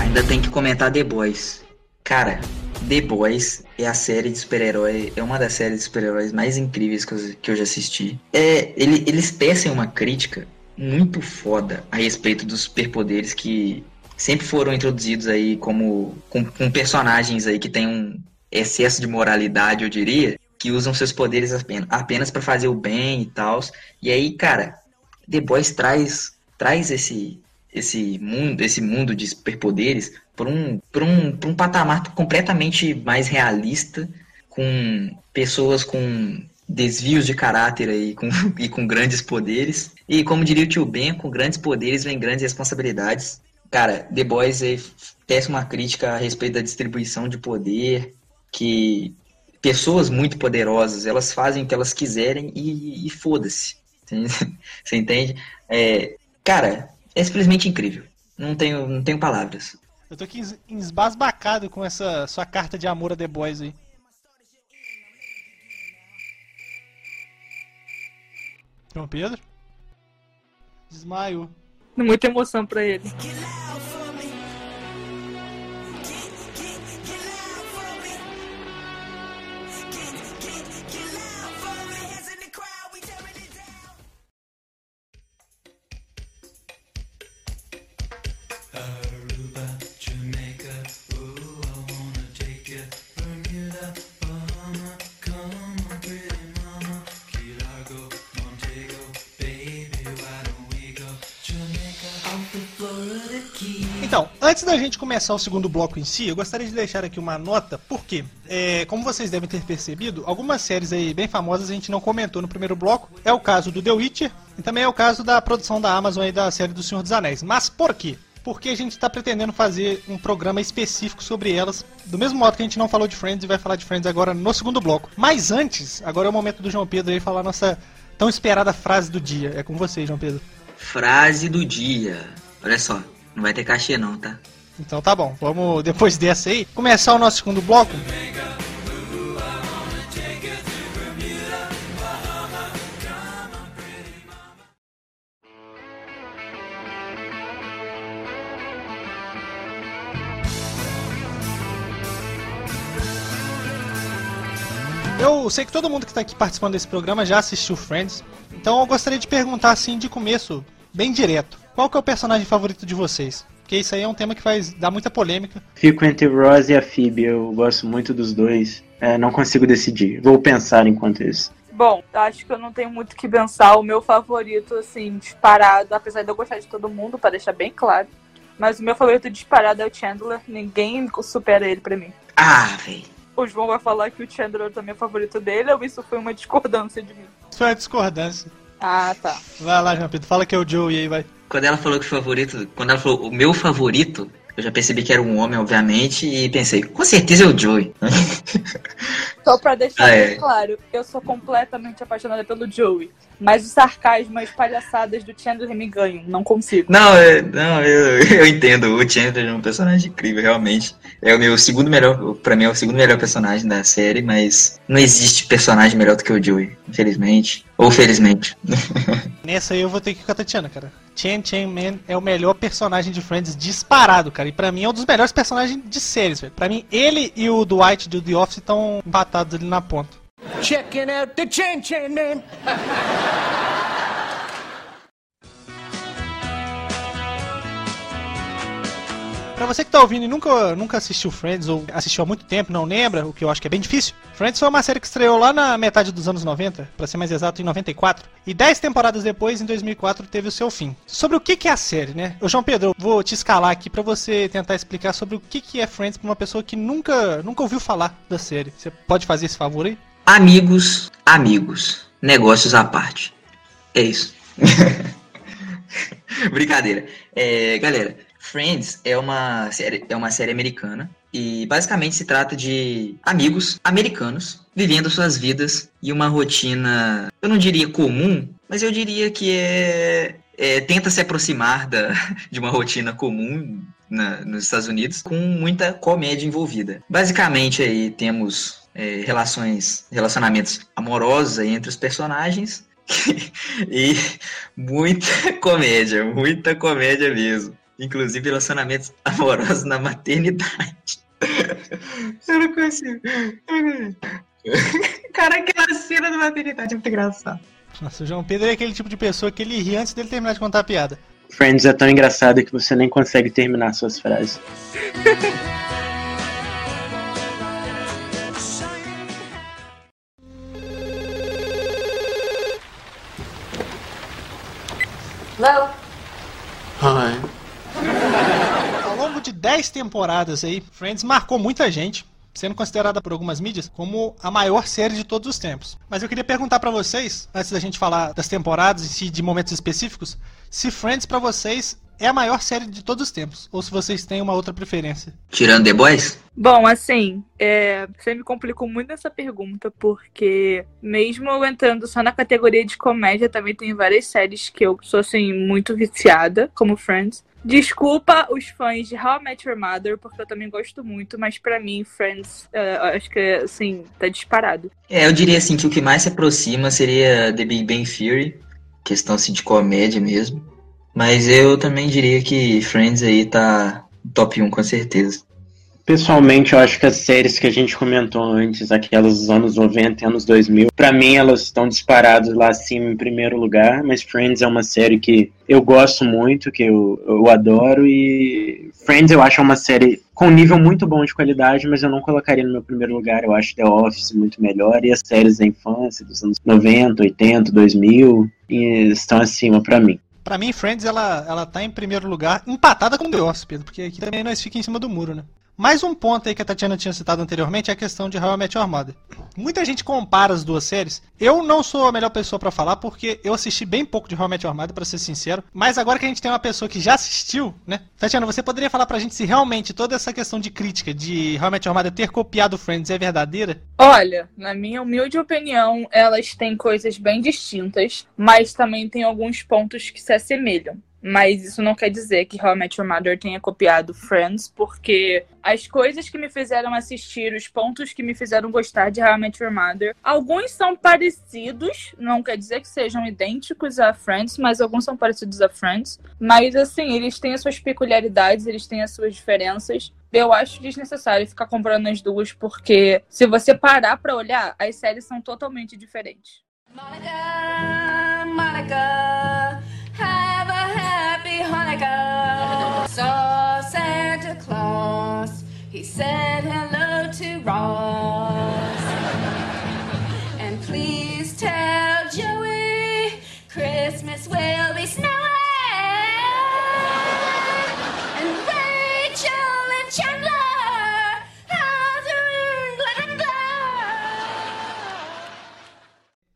Ainda tem que comentar The Boys. Cara, The Boys é a série de super-herói, é uma das séries de super-heróis mais incríveis que eu, que eu já assisti. É, ele, eles tecem uma crítica muito foda a respeito dos superpoderes que sempre foram introduzidos aí como com, com personagens aí que tem um excesso de moralidade, eu diria, que usam seus poderes apenas, apenas para fazer o bem e tal. E aí, cara, The Boys traz traz esse esse mundo, esse mundo de superpoderes para um, por um, por um patamar completamente mais realista, com pessoas com desvios de caráter aí, com, e com grandes poderes. E como diria o tio Ben, com grandes poderes vem grandes responsabilidades. Cara, The Boys tece uma crítica a respeito da distribuição de poder, que pessoas muito poderosas, elas fazem o que elas quiserem e, e foda-se. Você entende? É, cara, é simplesmente incrível. Não tenho, não tenho palavras. Eu tô aqui embasbacado com essa sua carta de amor a The Boys aí. João Pedro? Desmaio. Muita emoção pra ele. Antes da gente começar o segundo bloco em si, eu gostaria de deixar aqui uma nota, porque, é, como vocês devem ter percebido, algumas séries aí bem famosas a gente não comentou no primeiro bloco. É o caso do The Witcher e também é o caso da produção da Amazon aí da série do Senhor dos Anéis. Mas por quê? Porque a gente está pretendendo fazer um programa específico sobre elas, do mesmo modo que a gente não falou de Friends e vai falar de Friends agora no segundo bloco. Mas antes, agora é o momento do João Pedro aí falar a nossa tão esperada frase do dia. É com você, João Pedro. Frase do dia. Olha só, não vai ter cachê não, tá? Então tá bom, vamos depois dessa aí começar o nosso segundo bloco. Eu sei que todo mundo que está aqui participando desse programa já assistiu Friends, então eu gostaria de perguntar assim de começo, bem direto, qual que é o personagem favorito de vocês? Porque isso aí é um tema que faz dar muita polêmica. Fico entre o Ross e a Phoebe, eu gosto muito dos dois. É, não consigo decidir. Vou pensar enquanto isso. Bom, acho que eu não tenho muito o que pensar. O meu favorito, assim, disparado, apesar de eu gostar de todo mundo, pra deixar bem claro. Mas o meu favorito disparado é o Chandler. Ninguém supera ele pra mim. Ah, velho. O João vai falar que o Chandler também é o favorito dele, ou isso foi uma discordância de mim? Isso foi uma discordância. Ah, tá. Vai lá, João Pedro, fala que é o Joey aí, vai. Quando ela falou que o favorito, quando ela falou o meu favorito, eu já percebi que era um homem, obviamente, e pensei, com certeza é o Joey. Só pra deixar Ah, é. bem claro, eu sou completamente apaixonada pelo Joey. Mas o sarcasmo as palhaçadas do Chandler me ganham. Não consigo. Não, é- não eu, eu entendo. O Chandler é um personagem incrível, realmente. É o meu segundo melhor, pra mim é o segundo melhor personagem da série, mas não existe personagem melhor do que o Joey, infelizmente. Ou felizmente. Nessa aí eu vou ter que ir com a Tatiana, cara. Chen Chen Man é o melhor personagem de Friends disparado, cara. E pra mim é um dos melhores personagens de séries, velho. Pra mim, ele e o Dwight do The Office estão empatados ali na ponta. Checking out the Chin Chin Man. Pra você que tá ouvindo e nunca, nunca assistiu Friends ou assistiu há muito tempo, não lembra, o que eu acho que é bem difícil. Friends foi uma série que estreou lá na metade dos anos 90, pra ser mais exato, em 94. E 10 temporadas depois, em 2004, teve o seu fim. Sobre o que é a série, né? Ô João Pedro, vou te escalar aqui pra você tentar explicar sobre o que que é Friends pra uma pessoa que nunca, nunca ouviu falar da série. Você pode fazer esse favor aí? Amigos, amigos, negócios à parte. É isso. Brincadeira. É, galera, Friends é uma série, é uma série americana e basicamente se trata de amigos americanos vivendo suas vidas e uma rotina, eu não diria comum, mas eu diria que é, é tenta se aproximar da, de uma rotina comum na, nos Estados Unidos com muita comédia envolvida. Basicamente aí temos é, relações, relacionamentos amorosos entre os personagens e muita comédia, muita comédia mesmo. Inclusive relacionamentos amorosos na maternidade. Eu não consigo. Cara, aquela cena da maternidade é muito engraçada. Nossa, o João Pedro é aquele tipo de pessoa que ele ri antes dele terminar de contar a piada. Friends é tão engraçado que você nem consegue terminar suas frases. Hello? Hi. Ao longo de 10 temporadas aí, Friends marcou muita gente, sendo considerada por algumas mídias como a maior série de todos os tempos. Mas eu queria perguntar pra vocês, antes da gente falar das temporadas e de momentos específicos, se Friends pra vocês é a maior série de todos os tempos, ou se vocês têm uma outra preferência. Tirando The Boys? Bom, assim, é, você me complicou muito nessa pergunta, porque mesmo eu entrando só na categoria de comédia, também tem várias séries que eu sou, assim, muito viciada, como Friends. Desculpa os fãs de How I Met Your Mother, porque eu também gosto muito, mas pra mim, Friends, eu acho que, assim, tá disparado. É, eu diria assim que o que mais se aproxima seria The Big Bang Theory, questão assim de comédia mesmo. Mas eu também diria que Friends aí tá top 1 com certeza. Pessoalmente, eu acho que as séries que a gente comentou antes, aquelas dos anos 90 e anos 2000, pra mim elas estão disparadas lá acima em primeiro lugar, mas Friends é uma série que eu gosto muito, que eu, eu adoro, e Friends eu acho uma série com nível muito bom de qualidade, mas eu não colocaria no meu primeiro lugar, eu acho The Office muito melhor, e as séries da infância, dos anos 90, 80, 2000, e estão acima pra mim. Pra mim, Friends, ela, ela tá em primeiro lugar, empatada com The Office, Pedro, porque aqui também nós fica em cima do muro, né? Mais um ponto aí que a Tatiana tinha citado anteriormente é a questão de How I Met Your Mother. Muita gente compara as duas séries. Eu não sou a melhor pessoa pra falar porque eu assisti bem pouco de How I Met Your Mother, pra ser sincero. Mas agora que a gente tem uma pessoa que já assistiu, né? Tatiana, você poderia falar pra gente se realmente toda essa questão de crítica de How I Met Your Mother ter copiado Friends é verdadeira? Olha, na minha humilde opinião, elas têm coisas bem distintas, mas também tem alguns pontos que se assemelham. Mas isso não quer dizer que How I Your Mother tenha copiado Friends, porque as coisas que me fizeram assistir, os pontos que me fizeram gostar de How I Your Mother, alguns são parecidos, não quer dizer que sejam idênticos a Friends, mas alguns são parecidos a Friends. Mas assim, eles têm as suas peculiaridades, eles têm as suas diferenças. Eu acho desnecessário ficar comprando as duas, porque se você parar pra olhar, as séries são totalmente diferentes. Monica, Monica, happy Hanukkah. Saw Santa Claus. He said hello to Ross. And please tell Joey Christmas will be snowing.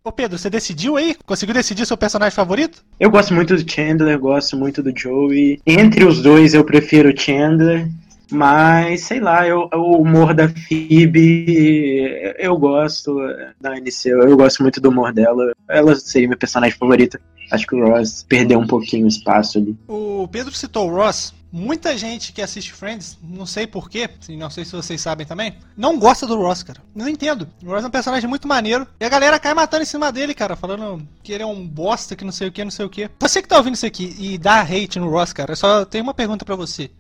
Ô Pedro, você decidiu aí? Conseguiu decidir seu personagem favorito? Eu gosto muito do Chandler, gosto muito do Joey. Entre os dois, eu prefiro o Chandler. Mas, sei lá, eu, o humor da Phoebe, eu gosto da Aniceu, eu gosto muito do humor dela. Ela seria minha personagem favorita. Acho que o Ross perdeu um pouquinho o espaço ali. O Pedro citou o Ross. Muita gente que assiste Friends, não sei porquê, não sei se vocês sabem também, não gosta do Ross, cara. Não entendo. O Ross é um personagem muito maneiro. E a galera cai matando em cima dele, cara, falando que ele é um bosta, que não sei o que, não sei o que. Você que tá ouvindo isso aqui e dá hate no Ross, cara, eu só tenho uma pergunta pra você.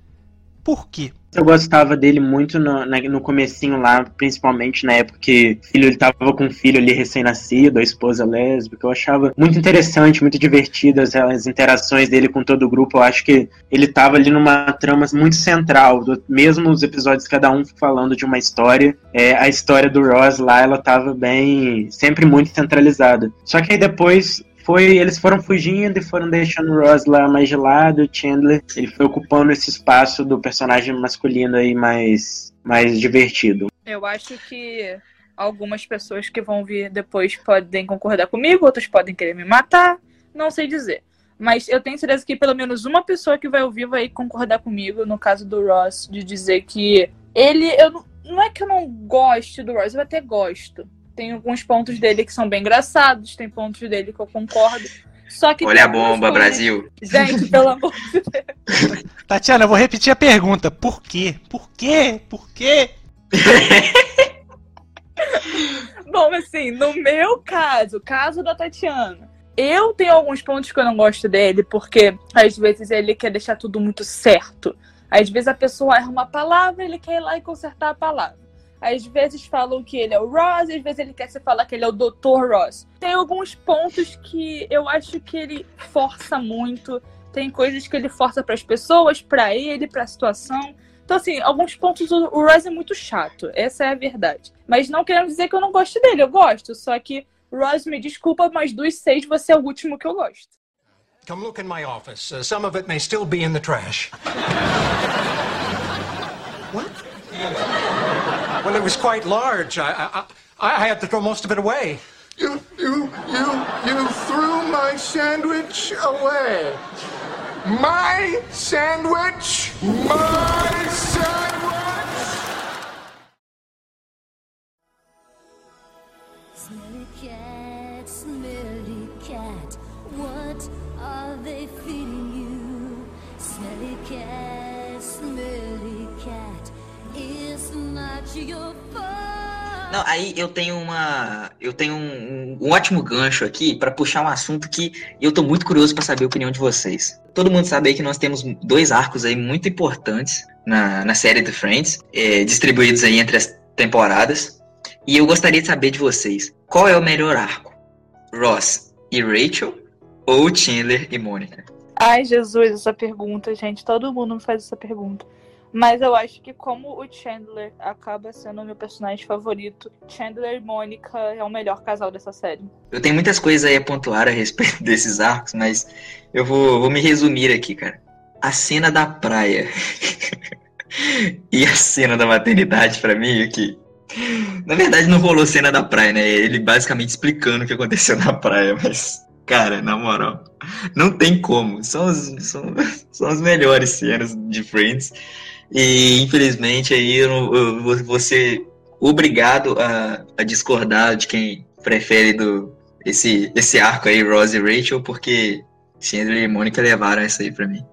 Por quê? Eu gostava dele muito no, na- no comecinho lá, principalmente na época que filho, ele tava com um filho ali recém-nascido, a esposa lésbica. Eu achava muito interessante, muito divertidas as interações dele com todo o grupo. Eu acho que ele tava ali numa trama muito central, do- mesmo os episódios cada um falando de uma história. é, a história do Ross lá, ela tava bem, sempre muito centralizada. Só que aí depois foi, eles foram fugindo e foram deixando o Ross lá mais de lado, o Chandler, ele foi ocupando esse espaço do personagem masculino aí mais, mais divertido. Eu acho que algumas pessoas que vão vir depois podem concordar comigo, outras podem querer me matar, não sei dizer. Mas eu tenho certeza que pelo menos uma pessoa que vai ouvir vai concordar comigo, no caso do Ross, de dizer que ele. Eu não, é que eu não goste do Ross, eu até gosto. Tem alguns pontos dele que são bem engraçados, tem pontos dele que eu concordo. Só que Olha a bomba, coisas- Brasil. Gente, pelo amor de Deus. Tatiana, eu vou repetir a pergunta. Por quê? Por quê? Por quê? Bom, assim, no meu caso, caso da Tatiana, eu tenho alguns pontos que eu não gosto dele, porque às vezes ele quer deixar tudo muito certo. Às vezes a pessoa erra uma palavra, ele quer ir lá e consertar a palavra. Às vezes falam que ele é o Ross, às vezes ele quer se falar que ele é o Dr. Ross. Tem alguns pontos que eu acho que ele força muito. Tem coisas que ele força para as pessoas, para ele, para a situação. Então, assim, alguns pontos o Ross é muito chato. Essa é a verdade. Mas não querendo dizer que eu não gosto dele, eu gosto. Só que, Ross, me desculpa, mas dos seis você é o último que eu gosto. Come look in my office. Uh, some of it may still be in the trash. what? Well, it was quite large. I, I, I had to throw most of it away. You, you, you, you threw my sandwich away. My sandwich? My sandwich? Não, aí eu tenho uma. Eu tenho um, um ótimo gancho aqui pra puxar um assunto que eu tô muito curioso pra saber a opinião de vocês. Todo mundo sabe aí que nós temos dois arcos aí muito importantes na, na série The Friends, é, distribuídos aí entre as temporadas. E eu gostaria de saber de vocês: qual é o melhor arco? Ross e Rachel ou Chandler e Mônica? Ai, Jesus, essa pergunta, gente. Todo mundo me faz essa pergunta. Mas eu acho que como o Chandler acaba sendo o meu personagem favorito, Chandler e Mônica é o melhor casal dessa série. Eu tenho muitas coisas aí a pontuar a respeito desses arcos, mas eu vou, vou me resumir aqui, cara. A cena da praia e a cena da maternidade, pra mim, aqui. Na verdade, não rolou cena da praia, né? Ele basicamente explicando o que aconteceu na praia, mas, cara, na moral, não tem como. São as melhores cenas de Friends. E, infelizmente, aí eu, eu vou- vou ser obrigado a, a discordar de quem prefere do, esse, esse arco aí, Rose e Rachel, porque Chandler e Mônica levaram essa aí pra mim.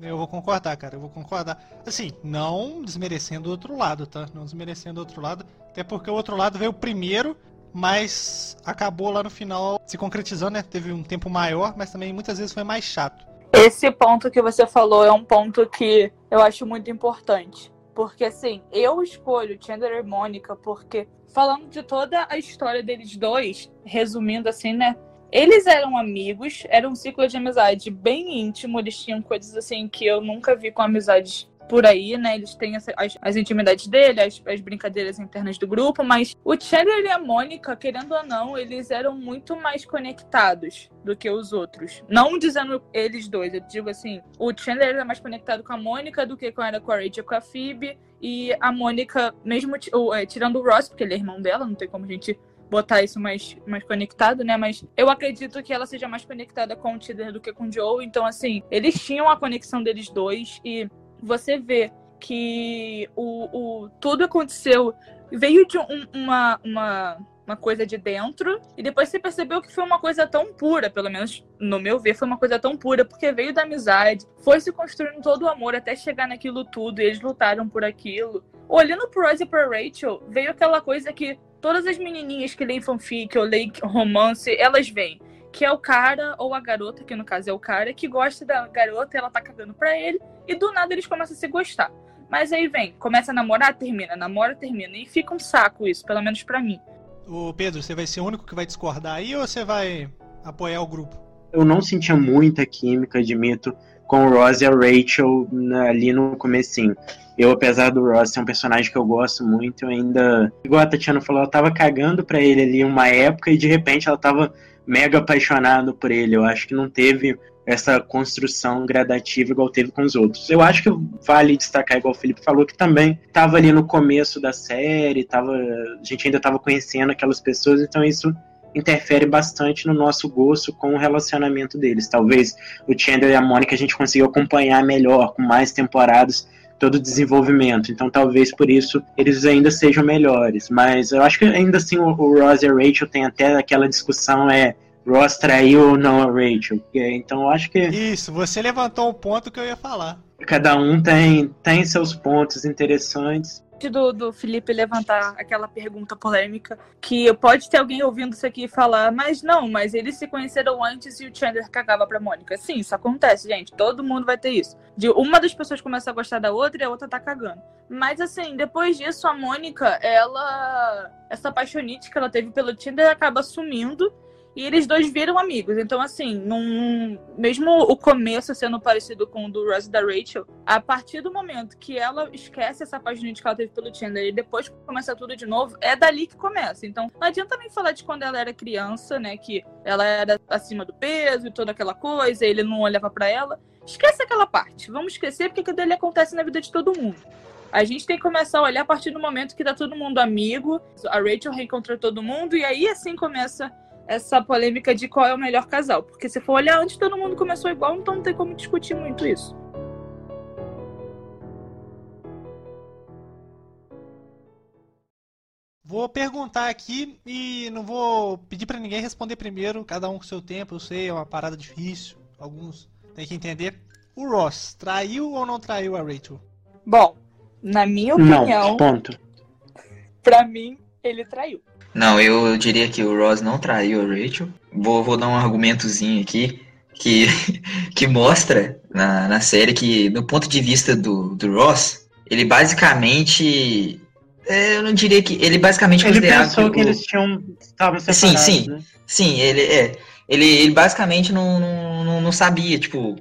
Eu vou concordar, cara. Eu vou concordar. Assim, não desmerecendo o outro lado, tá? Não desmerecendo o outro lado. Até porque o outro lado veio primeiro, mas acabou lá no final se concretizando, né? Teve um tempo maior, mas também muitas vezes foi mais chato. Esse ponto que você falou é um ponto que eu acho muito importante. Porque, assim, eu escolho Chandler e Mônica porque, falando de toda a história deles dois, resumindo assim, né? Eles eram amigos, era um ciclo de amizade bem íntimo, eles tinham coisas assim que eu nunca vi com amizades por aí, né? Eles têm as, as intimidades dele, as, as brincadeiras internas do grupo, mas o Chandler e a Mônica, querendo ou não, eles eram muito mais conectados do que os outros. Não dizendo eles dois, eu digo assim, o Chandler era mais conectado com a Mônica do que com, a Rachel com a Phoebe, e a Mônica, mesmo é, tirando o Ross, porque ele é irmão dela, não tem como a gente botar isso mais, mais conectado, né? Mas eu acredito que ela seja mais conectada com o Chandler do que com o Joe. Então, assim, eles tinham a conexão deles dois e você vê que o, o tudo aconteceu veio de um- uma, uma, uma coisa de dentro e depois você percebeu que foi uma coisa tão pura, pelo menos no meu ver, foi uma coisa tão pura, porque veio da amizade, foi se construindo todo o amor até chegar naquilo tudo e eles lutaram por aquilo. Olhando pro Ross e pra Rachel, veio aquela coisa que todas as menininhas que leem fanfic ou leem romance, elas veem. Que é o cara ou a garota, que no caso é o cara, que gosta da garota, ela tá cagando pra ele, e do nada eles começam a se gostar. Mas aí vem, começa a namorar, termina, namora, termina. E fica um saco isso, pelo menos pra mim. Ô Pedro, você vai ser o único que vai discordar aí ou você vai apoiar o grupo? Eu não sentia muita química, admito, com o Ross e a Rachel na- ali no comecinho. Eu, apesar do Ross ser um personagem que eu gosto muito, eu ainda, igual a Tatiana falou, ela tava cagando pra ele ali uma época e de repente ela tava mega apaixonada por ele. Eu acho que não teve essa construção gradativa igual teve com os outros. Eu acho que vale destacar, igual o Felipe falou, que também tava ali no começo da série, tava, a gente ainda tava conhecendo aquelas pessoas, então isso interfere bastante no nosso gosto com o relacionamento deles. Talvez o Chandler e a Mônica a gente consiga acompanhar melhor, com mais temporadas, todo o desenvolvimento. Então talvez por isso eles ainda sejam melhores. Mas eu acho que ainda assim o, o Ross e a Rachel tem até aquela discussão é Ross traiu ou não a Rachel. Então eu acho que Isso, você levantou um ponto que eu ia falar. cada um tem, tem seus pontos interessantes. Do, do Felipe levantar aquela pergunta polêmica, que pode ter alguém ouvindo isso aqui falar, mas não, mas eles se conheceram antes e o Chandler cagava pra Mônica. Sim, isso acontece, gente. Todo mundo vai ter isso. De uma das pessoas começa a gostar da outra e a outra tá cagando. Mas assim, depois disso, a Mônica, ela. Essa paixonite que ela teve pelo Chandler acaba sumindo. E eles dois viram amigos. Então, assim, num, mesmo o começo sendo parecido com o do Ross e da Rachel, a partir do momento que ela esquece essa paixonite que ela teve pelo Chandler e depois começa tudo de novo, é dali que começa. Então, não adianta nem falar de quando ela era criança, né? Que ela era acima do peso e toda aquela coisa, ele não olhava pra ela. Esquece aquela parte. Vamos esquecer porque aquilo dali acontece na vida de todo mundo. A gente tem que começar a olhar a partir do momento que tá todo mundo amigo, a Rachel reencontra todo mundo, e aí assim começa essa polêmica de qual é o melhor casal. Porque se for olhar antes, todo mundo começou igual, então não tem como discutir muito isso. Vou perguntar aqui e não vou pedir pra ninguém responder primeiro, cada um com seu tempo, eu sei, é uma parada difícil, alguns têm que entender. O Ross traiu ou não traiu a Rachel? Bom, na minha opinião, Não, ponto. pra mim, ele traiu. Não, eu diria que o Ross não traiu a Rachel. Vou, vou dar um argumentozinho aqui que, que mostra na, na série que, do ponto de vista do, do Ross, ele basicamente. é, Eu não diria que. Ele basicamente Ele considerava pensou que o- eles tinham estavam Sim, separados. sim. né? Sim, ele é. Ele, ele basicamente não, não, não, sabia, tipo,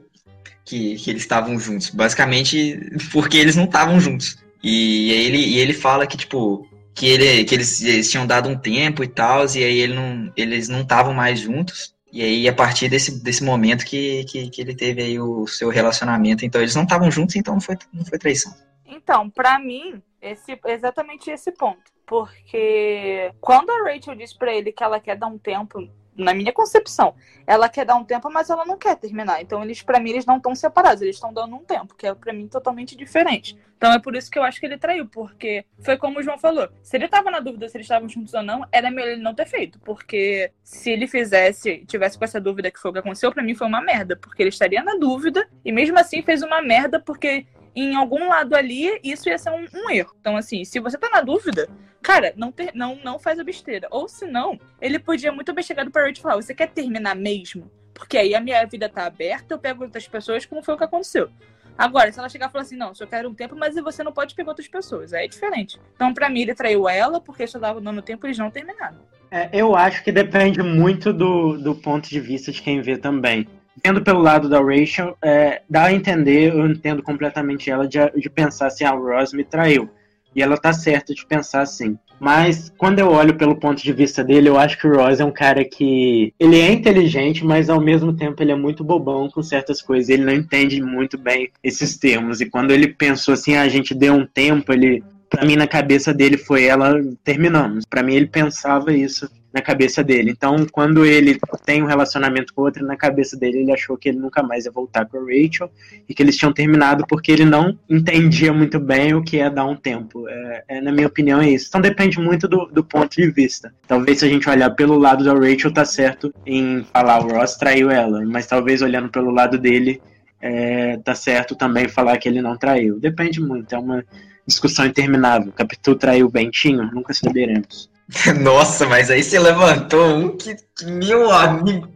que, que eles estavam juntos. Basicamente porque eles não estavam juntos. E ele, e ele fala que, tipo, que, ele, que eles, eles tinham dado um tempo e tal, e aí ele não, eles não estavam mais juntos. E aí, a partir desse, desse momento que, que, que ele teve aí o seu relacionamento. Então, eles não estavam juntos, então não foi, não foi traição. Então, pra mim, esse, exatamente esse ponto. Porque quando a Rachel diz pra ele que ela quer dar um tempo, na minha concepção, ela quer dar um tempo, mas ela não quer terminar. Então, eles, pra mim, eles não estão separados, eles estão dando um tempo, que é pra mim totalmente diferente. Então é por isso que eu acho que ele traiu, porque foi como o João falou. Se ele tava na dúvida se eles estavam juntos ou não, era melhor ele não ter feito. Porque se ele fizesse, tivesse com essa dúvida que foi o que aconteceu, pra mim foi uma merda. Porque ele estaria na dúvida, e mesmo assim fez uma merda, porque em algum lado ali, isso ia ser um, um erro. Então, assim, se você tá na dúvida, cara, não, ter, não, não faz a besteira. Ou se não, ele podia muito bem chegado pra Rachel e falar: você quer terminar mesmo? Porque aí a minha vida tá aberta, eu pego outras pessoas, como foi o que aconteceu. Agora, se ela chegar e falar assim, não, só quero um tempo, mas você não pode pegar outras pessoas. Aí é diferente. Então, pra mim, ele traiu ela, porque só dava dando tempo e eles não terminaram. É, eu acho que depende muito do, do ponto de vista de quem vê também. Vendo pelo lado da Rachel, é, dá a entender, eu entendo completamente ela, de, de pensar assim, ah, o Ross me traiu. E ela tá certa de pensar assim. Mas quando eu olho pelo ponto de vista dele, eu acho que o Ross é um cara que. Ele é inteligente, mas ao mesmo tempo ele é muito bobão com certas coisas. Ele não entende muito bem esses termos. E quando ele pensou assim, ah, a gente deu um tempo, ele. Pra mim, na cabeça dele foi ela, terminamos. Pra mim, ele pensava isso na cabeça dele. Então, quando ele tem um relacionamento com outra, na cabeça dele, ele achou que ele nunca mais ia voltar com a Rachel e que eles tinham terminado porque ele não entendia muito bem o que é dar um tempo. É, é, na minha opinião, é isso. Então, depende muito do, do ponto de vista. Talvez se a gente olhar pelo lado da Rachel, tá certo em falar o Ross traiu ela, mas talvez olhando pelo lado dele, é, tá certo também falar que ele não traiu. Depende muito, é uma discussão interminável. Capitu traiu o Bentinho? Nunca saberemos. Nossa, mas aí você levantou um que, que meu amigo.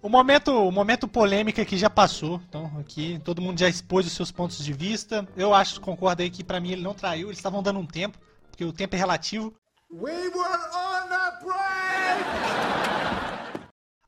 O momento, o momento polêmica que já passou, então aqui todo mundo já expôs os seus pontos de vista. Eu acho, concordo aí que pra mim ele não traiu, eles estavam dando um tempo, porque o tempo é relativo. We were on a break!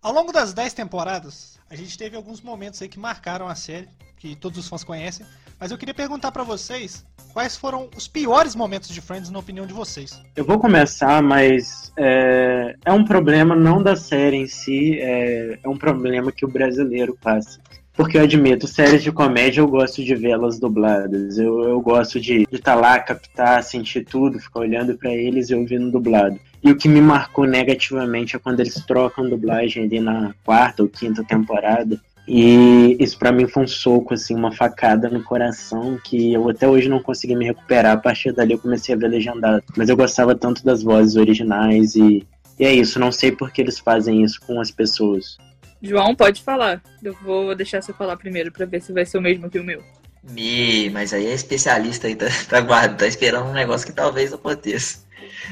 Ao longo das 10 temporadas, a gente teve alguns momentos aí que marcaram a série, que todos os fãs conhecem, mas eu queria perguntar pra vocês quais foram os piores momentos de Friends na opinião de vocês. Eu vou começar, mas é, é um problema não da série em si, é, é um problema que o brasileiro passa. Porque eu admito, séries de comédia eu gosto de vê-las dubladas. Eu, eu gosto de estar tá lá, captar, sentir tudo, ficar olhando para eles e ouvindo dublado. E o que me marcou negativamente é quando eles trocam dublagem ali na quarta ou quinta temporada. E isso para mim foi um soco, assim, uma facada no coração que eu até hoje não consegui me recuperar. A partir dali eu comecei a ver legendado. Mas eu gostava tanto das vozes originais e, e é isso. Não sei por que eles fazem isso com as pessoas. João, pode falar. Eu vou deixar você falar primeiro para ver se vai ser o mesmo que o meu. Me, mas aí é especialista aí, tá, tá, guarda, tá esperando um negócio que talvez aconteça.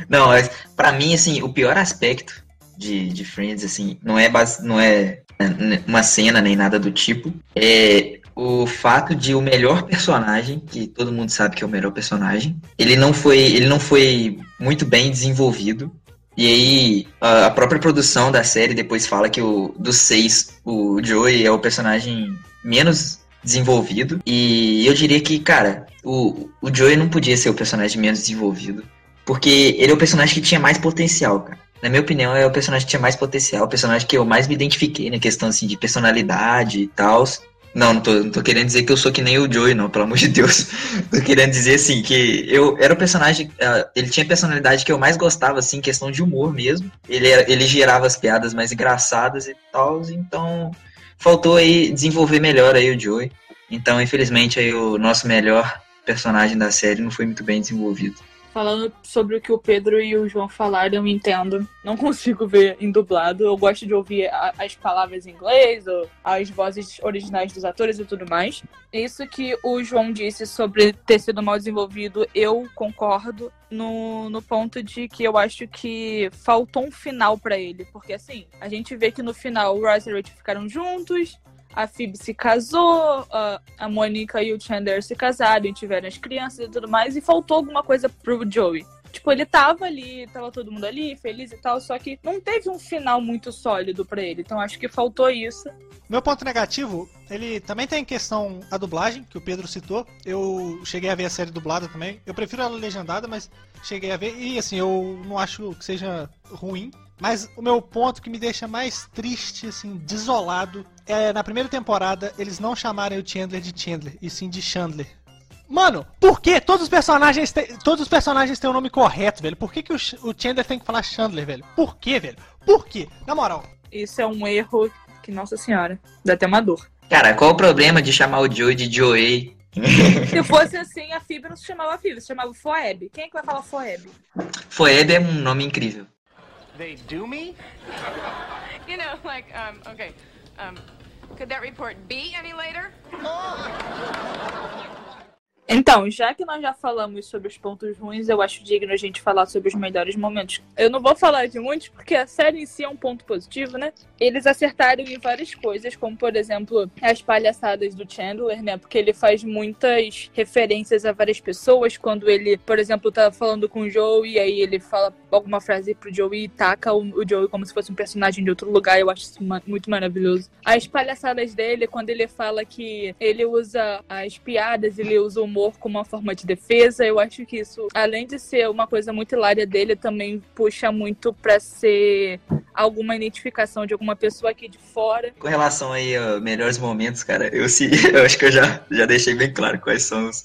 Não, mas pra mim, assim, o pior aspecto de, de Friends, assim, não é, base, não é uma cena nem nada do tipo. É o fato de o melhor personagem, que todo mundo sabe que é o melhor personagem, ele não foi, ele não foi muito bem desenvolvido. E aí, a própria produção da série depois fala que o dos seis, o Joey é o personagem menos desenvolvido. E eu diria que, cara, o, o Joey não podia ser o personagem menos desenvolvido. Porque ele é o personagem que tinha mais potencial, cara. Na minha opinião, é o personagem que tinha mais potencial, o personagem que eu mais me identifiquei na questão assim, de personalidade e tal. Não, não tô, não tô querendo dizer que eu sou que nem o Joey, não, pelo amor de Deus. tô querendo dizer, assim, que eu era o personagem. Uh, ele tinha a personalidade que eu mais gostava, assim, questão de humor mesmo. Ele, era, ele gerava as piadas mais engraçadas e tal, então faltou aí desenvolver melhor aí o Joey. Então, infelizmente, aí o nosso melhor personagem da série não foi muito bem desenvolvido. Falando sobre o que o Pedro e o João falaram, eu entendo. Não consigo ver em dublado. Eu gosto de ouvir a, as palavras em inglês, ou as vozes originais dos atores e tudo mais. Isso que o João disse sobre ter sido mal desenvolvido, eu concordo no, no ponto de que eu acho que faltou um final para ele. Porque assim, a gente vê que no final o Ross e Rachel ficaram juntos, a Phoebe se casou, a Mônica e o Chandler se casaram e tiveram as crianças e tudo mais, e faltou alguma coisa pro Joey. Tipo, ele tava ali, tava todo mundo ali, feliz e tal, só que não teve um final muito sólido para ele. Então acho que faltou isso. Meu ponto negativo, ele também tem questão a dublagem, que o Pedro citou. Eu cheguei a ver a série dublada também. Eu prefiro ela legendada, mas cheguei a ver. E assim, eu não acho que seja ruim. Mas o meu ponto que me deixa mais triste, assim, desolado, é na primeira temporada eles não chamarem o Chandler de Chandler, e sim de Chandler. Mano, por que todos os personagens têm, todos os personagens têm o nome correto, velho? Por que, que o, o Chandler tem que falar Chandler, velho? Por que, velho? Por que? Na moral. Isso é um erro que, nossa senhora, dá até uma dor. Cara, qual o problema de chamar o Joey de Joey? Se fosse assim, a Fibra não se chamava Fibra, se chamava Foeb. Quem é que vai falar Foeb? Foeb é um nome incrível. They do me? you know, like, um, okay, um, could that report be any later? Então, já que nós já falamos sobre os pontos ruins, eu acho digno a gente falar sobre os melhores momentos. Eu não vou falar de muitos, porque a série em si é um ponto positivo, né? Eles acertaram em várias coisas, como por exemplo, as palhaçadas do Chandler, né? Porque ele faz muitas referências a várias pessoas. Quando ele, por exemplo, tá falando com o Joey, e aí ele fala alguma frase pro Joey e taca o, Joey como se fosse um personagem de outro lugar. Eu acho isso muito maravilhoso. As palhaçadas dele, quando ele fala que ele usa as piadas, ele usa o humor como uma forma de defesa. Eu acho que isso, além de ser uma coisa muito hilária dele, também puxa muito para ser alguma identificação de alguma pessoa aqui de fora. Com relação aí a melhores momentos, cara, eu, se, eu acho que eu já, já deixei bem claro quais são os,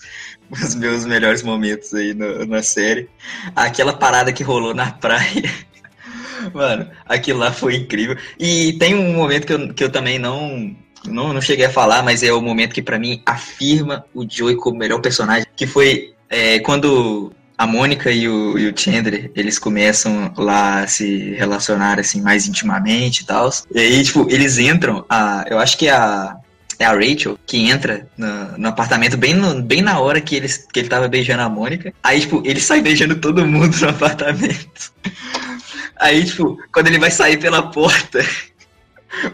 os meus melhores momentos aí no, na série. Aquela parada que rolou na praia. Mano, aquilo lá foi incrível. E tem um momento que eu, que eu também não não, não cheguei a falar, mas é o momento que para mim afirma o Joey como melhor personagem, que foi é, quando a Mônica e o, e o Chandler, eles começam lá a se relacionar assim mais intimamente e tal. E aí, tipo, eles entram, a, eu acho que é a é a Rachel que entra no, no apartamento bem, no, bem na hora que, eles, que ele tava beijando a Mônica. Aí, tipo, ele sai beijando todo mundo no apartamento. Aí, tipo, quando ele vai sair pela porta,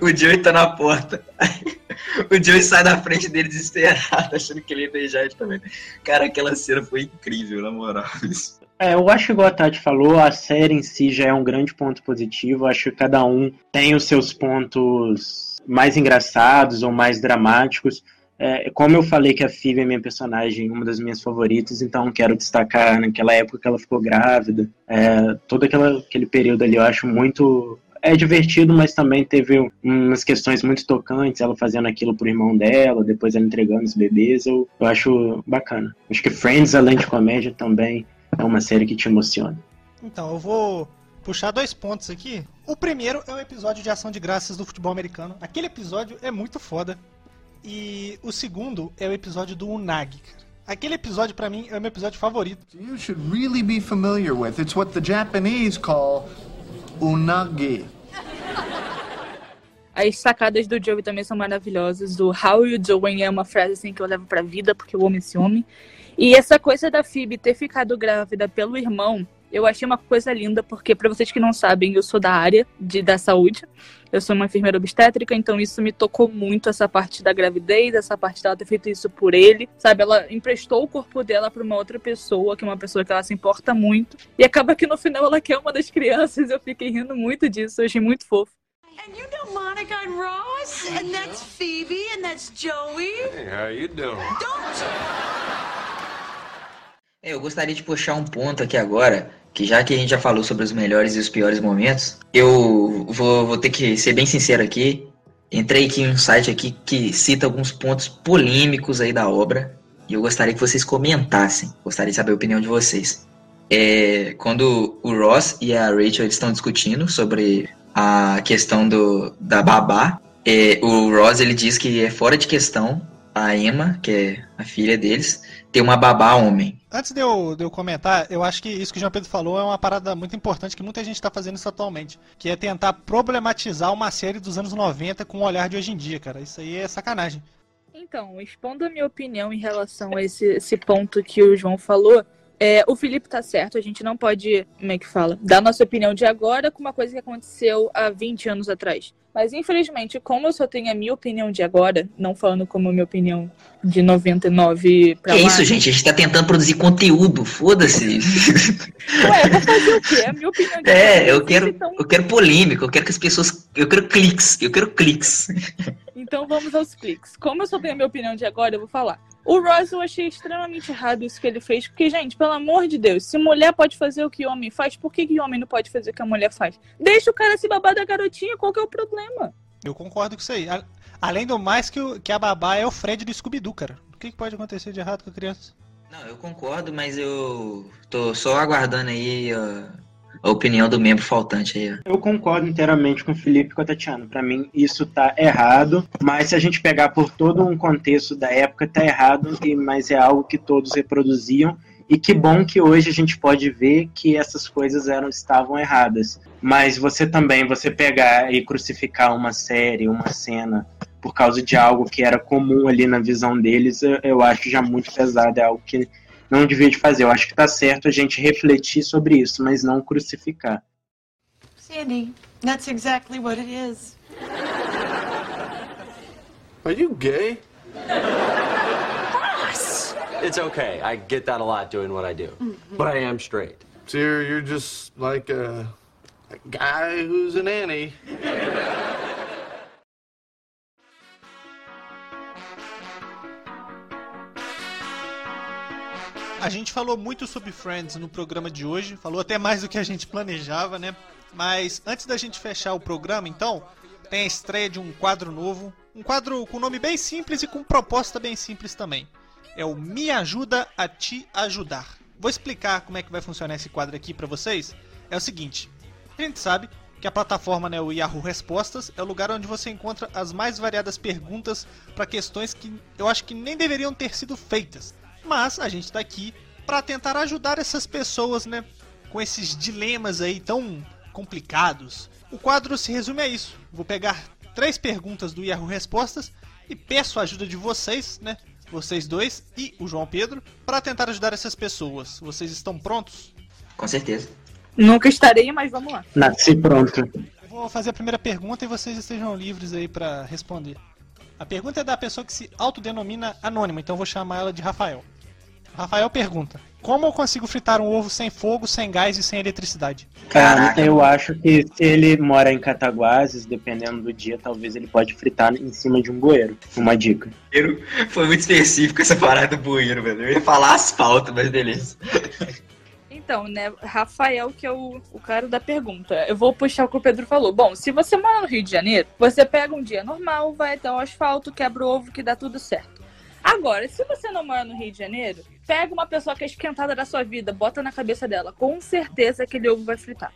o Joey tá na porta. o Joey sai da frente dele desesperado, achando que ele ia beijar ele também. Cara, aquela cena foi incrível, na moral. É, eu acho que igual a Tati falou, a série em si já é um grande ponto positivo. Eu acho que cada um tem os seus pontos mais engraçados ou mais dramáticos. É, como eu falei que a Phoebe é minha personagem, uma das minhas favoritas, então quero destacar naquela época que ela ficou grávida. É, todo aquela, aquele período ali eu acho muito é divertido, mas também teve umas questões muito tocantes, ela fazendo aquilo pro irmão dela, depois ela entregando os bebês, eu, eu acho bacana. Acho que Friends, além de comédia, também é uma série que te emociona. Então, eu vou puxar dois pontos aqui. O primeiro é o episódio de ação de graças do futebol americano. Aquele episódio é muito foda. E o segundo é o episódio do Unagi, cara. Aquele episódio, pra mim, é o meu episódio favorito. You should really be familiar with. It's what the Japanese call unagi. As sacadas do Joey também são maravilhosas. O How you doing é uma frase assim que eu levo pra vida, porque eu amo esse homem. E essa coisa da Phoebe ter ficado grávida pelo irmão, eu achei uma coisa linda, porque para vocês que não sabem, eu sou da área de, da saúde. Eu sou uma enfermeira obstétrica, então isso me tocou muito, essa parte da gravidez, essa parte dela ter feito isso por ele, sabe? Ela emprestou o corpo dela para uma outra pessoa, que é uma pessoa que ela se importa muito, e acaba que no final ela quer uma das crianças. Eu fiquei rindo muito disso, eu achei muito fofo. And you know Monica and Ross, and that's Phoebe, and that's Joey. Hey, how you doing? Don't É, Eu gostaria de puxar um ponto aqui agora, que já que a gente já falou sobre os melhores e os piores momentos, eu vou, vou ter que ser bem sincero aqui. Entrei aqui em um site aqui que cita alguns pontos polêmicos aí da obra, e eu gostaria que vocês comentassem. Gostaria de saber a opinião de vocês. É, quando o Ross e a Rachel estão discutindo sobre a questão do, da babá, é, o Ross ele diz que é fora de questão a Emma, que é a filha deles, ter uma babá homem. Antes de eu, de eu comentar, eu acho que isso que o João Pedro falou é uma parada muito importante que muita gente está fazendo isso atualmente, que é tentar problematizar uma série dos anos 90 com o olhar de hoje em dia, cara. Isso aí é sacanagem. Então, expondo a minha opinião em relação a esse, esse ponto que o João falou, é, o Felipe tá certo, a gente não pode, como é que fala, dar nossa opinião de agora com uma coisa que aconteceu há 20 anos atrás. Mas infelizmente, como eu só tenho a minha opinião de agora, não falando como a minha opinião de 99 pra Que lá. isso, gente? A gente tá tentando produzir conteúdo, foda-se. Ué, vou fazer o quê? A minha opinião de É, agora. eu quero, Então, eu quero polêmica, eu quero que as pessoas. Eu quero cliques, eu quero cliques. então vamos aos cliques. Como eu só tenho a minha opinião de agora, eu vou falar. O Ross eu achei extremamente errado isso que ele fez, porque, gente, pelo amor de Deus, se mulher pode fazer o que homem faz, por que, que homem não pode fazer o que a mulher faz? Deixa o cara se babar da garotinha, qual que é o problema? Eu concordo com isso aí. Além do mais que, o- que a babá é o Fred do Scooby-Doo, cara. O que, que pode acontecer de errado com a criança? Não, eu concordo, mas eu tô só aguardando aí a, a opinião do membro faltante aí. Eu concordo inteiramente com o Felipe e com a Tatiana. Pra mim, isso tá errado, mas se a gente pegar por todo um contexto da época, tá errado, e- mas é algo que todos reproduziam. E que bom que hoje a gente pode ver que essas coisas eram estavam erradas. Mas você também, você pegar e crucificar uma série, uma cena, por causa de algo que era comum ali na visão deles, eu, eu acho já muito pesado, é algo que não devia de fazer. Eu acho que tá certo a gente refletir sobre isso, mas não crucificar. Sandy, that's exactly what it is. Are you gay? Ross! It's okay. I get that a lot doing what I do. But I am straight. So you're, you're just like a, a guy who's a nanny. A gente falou muito sobre Friends no programa de hoje, falou até mais do que a gente planejava, né? Mas antes da gente fechar o programa, então, tem a estreia de um quadro novo, um quadro com nome bem simples e com proposta bem simples também. É o Me Ajuda a Te Ajudar. Vou explicar como é que vai funcionar esse quadro aqui pra vocês. É o seguinte, a gente sabe que a plataforma, né, o Yahoo Respostas, é o lugar onde você encontra as mais variadas perguntas para questões que eu acho que nem deveriam ter sido feitas. Mas a gente está aqui para tentar ajudar essas pessoas, né, com esses dilemas aí tão complicados. O quadro se resume a isso. Vou pegar três perguntas do Yahoo Respostas e peço a ajuda de vocês, né, vocês dois e o João Pedro, para tentar ajudar essas pessoas. Vocês estão prontos? Com certeza. Nunca estarei, mas vamos lá. Nasci pronto. Eu Vou fazer a primeira pergunta e vocês estejam livres aí para responder. A pergunta é da pessoa que se autodenomina anônima, então eu vou chamar ela de Rafael. Rafael pergunta: Como eu consigo fritar um ovo sem fogo, sem gás e sem eletricidade? Cara, eu acho que se ele mora em Cataguases, dependendo do dia, talvez ele pode fritar em cima de um bueiro. Uma dica. Foi muito específico essa parada do bueiro, velho. Eu ia falar asfalto, mas beleza. Então, né, Rafael, que é o, o cara da pergunta. Eu vou puxar o que o Pedro falou. Bom, se você mora no Rio de Janeiro, você pega um dia normal, vai até o asfalto, quebra o ovo, que dá tudo certo. Agora, se você não mora no Rio de Janeiro, pega uma pessoa que é esquentada da sua vida, bota na cabeça dela. Com certeza aquele ovo vai fritar.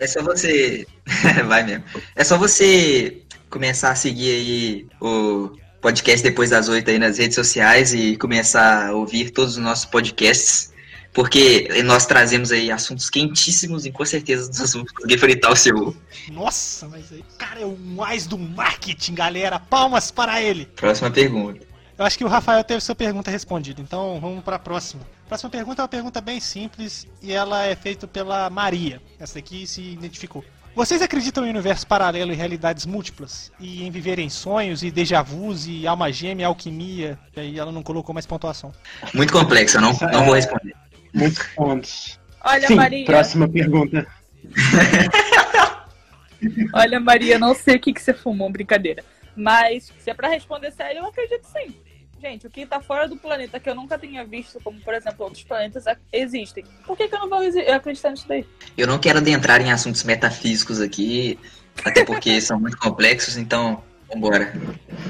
É só você. Vai mesmo. É só você começar a seguir aí o podcast depois das oito aí nas redes sociais e começar a ouvir todos os nossos podcasts. Porque nós trazemos aí assuntos quentíssimos e com certeza nós vamos conseguir fritar o seu ovo. Nossa, mas aí, o cara é o mais do marketing, galera. Palmas para ele. Próxima pergunta. Eu acho que o Rafael teve sua pergunta respondida, então vamos para a próxima. A próxima pergunta é uma pergunta bem simples e ela é feita pela Maria. Essa daqui se identificou. Vocês acreditam em universo paralelo e realidades múltiplas? E em viver em sonhos e déjà vus e alma gêmea, alquimia? E aí ela não colocou mais pontuação. Muito complexo, eu não, não vou responder. Muitos pontos. Olha, Sim, Maria. próxima pergunta. Olha, Maria, não sei o que, que você fumou, brincadeira. Mas, se é pra responder sério, eu acredito sim. Gente, o que tá fora do planeta que eu nunca tenha visto, como por exemplo outros planetas, a- existem. Por que, que eu não vou acreditar nisso daí? Eu não quero adentrar em assuntos metafísicos aqui, até porque são muito complexos, então vambora.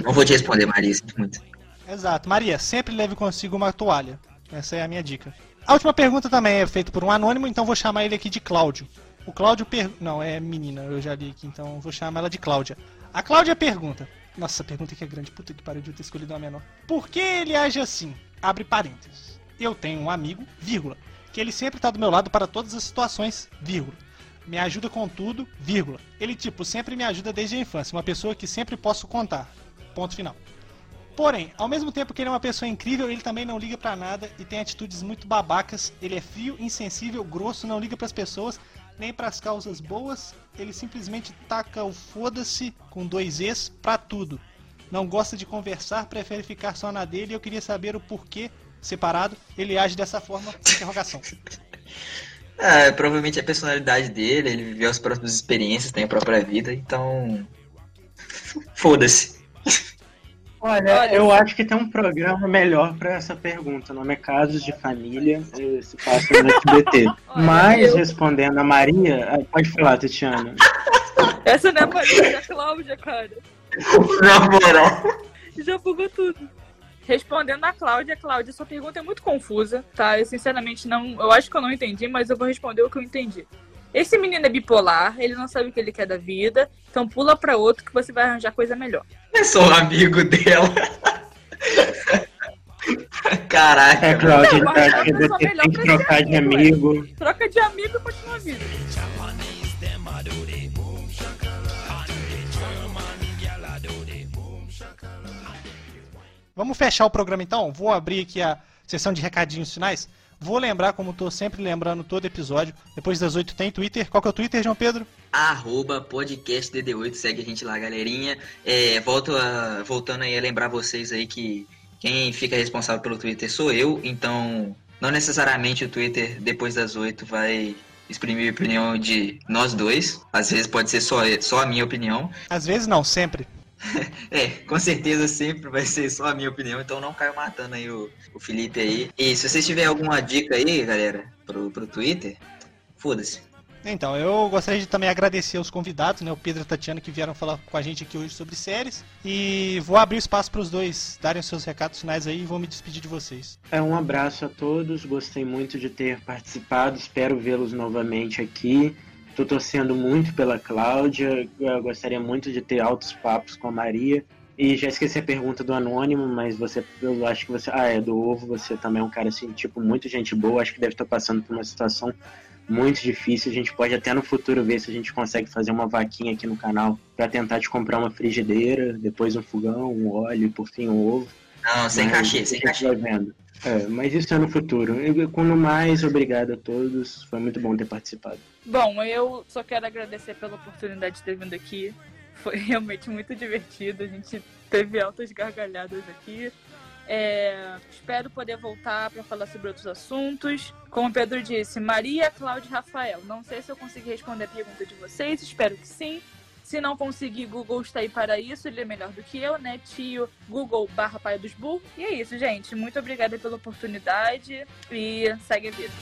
Não vou te responder, Maria, sinto muito. Exato. Maria, sempre leve consigo uma toalha. Essa é a minha dica. A última pergunta também é feita por um anônimo, então vou chamar ele aqui de Cláudio. O Cláudio per... Não, é menina, eu já li aqui, então vou chamar ela de Cláudia. A Cláudia pergunta. Nossa, pergunta aqui é grande. Puta que pariu de eu ter escolhido uma menor. Por que ele age assim? Abre parênteses. Eu tenho um amigo, vírgula, que ele sempre tá do meu lado para todas as situações, vírgula. Me ajuda com tudo, vírgula. Ele, tipo, sempre me ajuda desde a infância. Uma pessoa que sempre posso contar. Ponto final. Porém, ao mesmo tempo que ele é uma pessoa incrível, ele também não liga pra nada e tem atitudes muito babacas. Ele é frio, insensível, grosso, não liga pras pessoas, nem pras causas boas. Ele simplesmente taca o foda-se com dois Es pra tudo. Não gosta de conversar, prefere ficar só na dele. e Eu queria saber o porquê, separado, ele age dessa forma. Interrogação. Ah, provavelmente é a personalidade dele, ele viveu as próprias experiências, tem a própria vida, então. Foda-se. Olha, eu acho que tem um programa melhor pra essa pergunta. O nome é Casos de Família, se passa no SBT. Mas, eu- respondendo a Maria, ah, pode falar, Tatiana. Essa não é a Maria, é a Cláudia, cara. Na moral. Já bugou tudo. Respondendo a Cláudia, Cláudia, sua pergunta é muito confusa, tá? Eu sinceramente não. Eu acho que eu não entendi, mas eu vou responder o que eu entendi. Esse menino é bipolar, ele não sabe o que ele quer da vida, então pula pra outro que você vai arranjar coisa melhor. Eu sou um amigo dela. Caraca. É, Cláudia, Não, tá, mas a que você tem que trocar de amigo, amigo. Troca de amigo e continua a vida. Vamos fechar o programa então? Vou abrir aqui a sessão de recadinhos finais. Vou lembrar, como tô sempre lembrando todo episódio, depois das 8 tem Twitter. Qual que é o Twitter, João Pedro? Arroba podcast DD8, segue a gente lá, galerinha. É, volto a, voltando aí a lembrar vocês aí que quem fica responsável pelo Twitter sou eu, então não necessariamente o Twitter depois das 8 vai exprimir a opinião de nós dois. Às vezes pode ser só, só a minha opinião. Às vezes não, sempre. É, com certeza sempre vai ser só a minha opinião, então não caio matando aí o, o Felipe aí. E se vocês tiverem alguma dica aí, galera, pro, pro Twitter, foda-se. Então, eu gostaria de também agradecer aos convidados, né, o Pedro e a Tatiana, que vieram falar com a gente aqui hoje sobre séries. E vou abrir espaço para os dois darem os seus recados finais aí e vou me despedir de vocês. É, um abraço a todos, gostei muito de ter participado, espero vê-los novamente aqui. Estou torcendo muito pela Cláudia, eu gostaria muito de ter altos papos com a Maria. E já esqueci a pergunta do Anônimo, mas você, eu acho que você, ah, é do Ovo, você também é um cara assim, tipo, muito gente boa, acho que deve estar passando por uma situação muito difícil. A gente pode até no futuro ver se a gente consegue fazer uma vaquinha aqui no canal para tentar te comprar uma frigideira, depois um fogão, um óleo e por fim um ovo. Não, sem cachê, sem cachê. vendo. É, mas isso é no futuro. E, No mais, obrigado a todos. Foi muito bom ter participado. Bom, eu só quero agradecer pela oportunidade de ter vindo aqui. Foi realmente muito divertido. A gente teve altas gargalhadas aqui. É, espero poder voltar para falar sobre outros assuntos. Como o Pedro disse, Maria, Cláudia e Rafael. Não sei se eu consegui responder a pergunta de vocês, espero que sim. Se não conseguir, Google está aí para isso, ele é melhor do que eu, né? Tio Google barra pai dos burros. E é isso, gente. Muito obrigada pela oportunidade e segue a vida.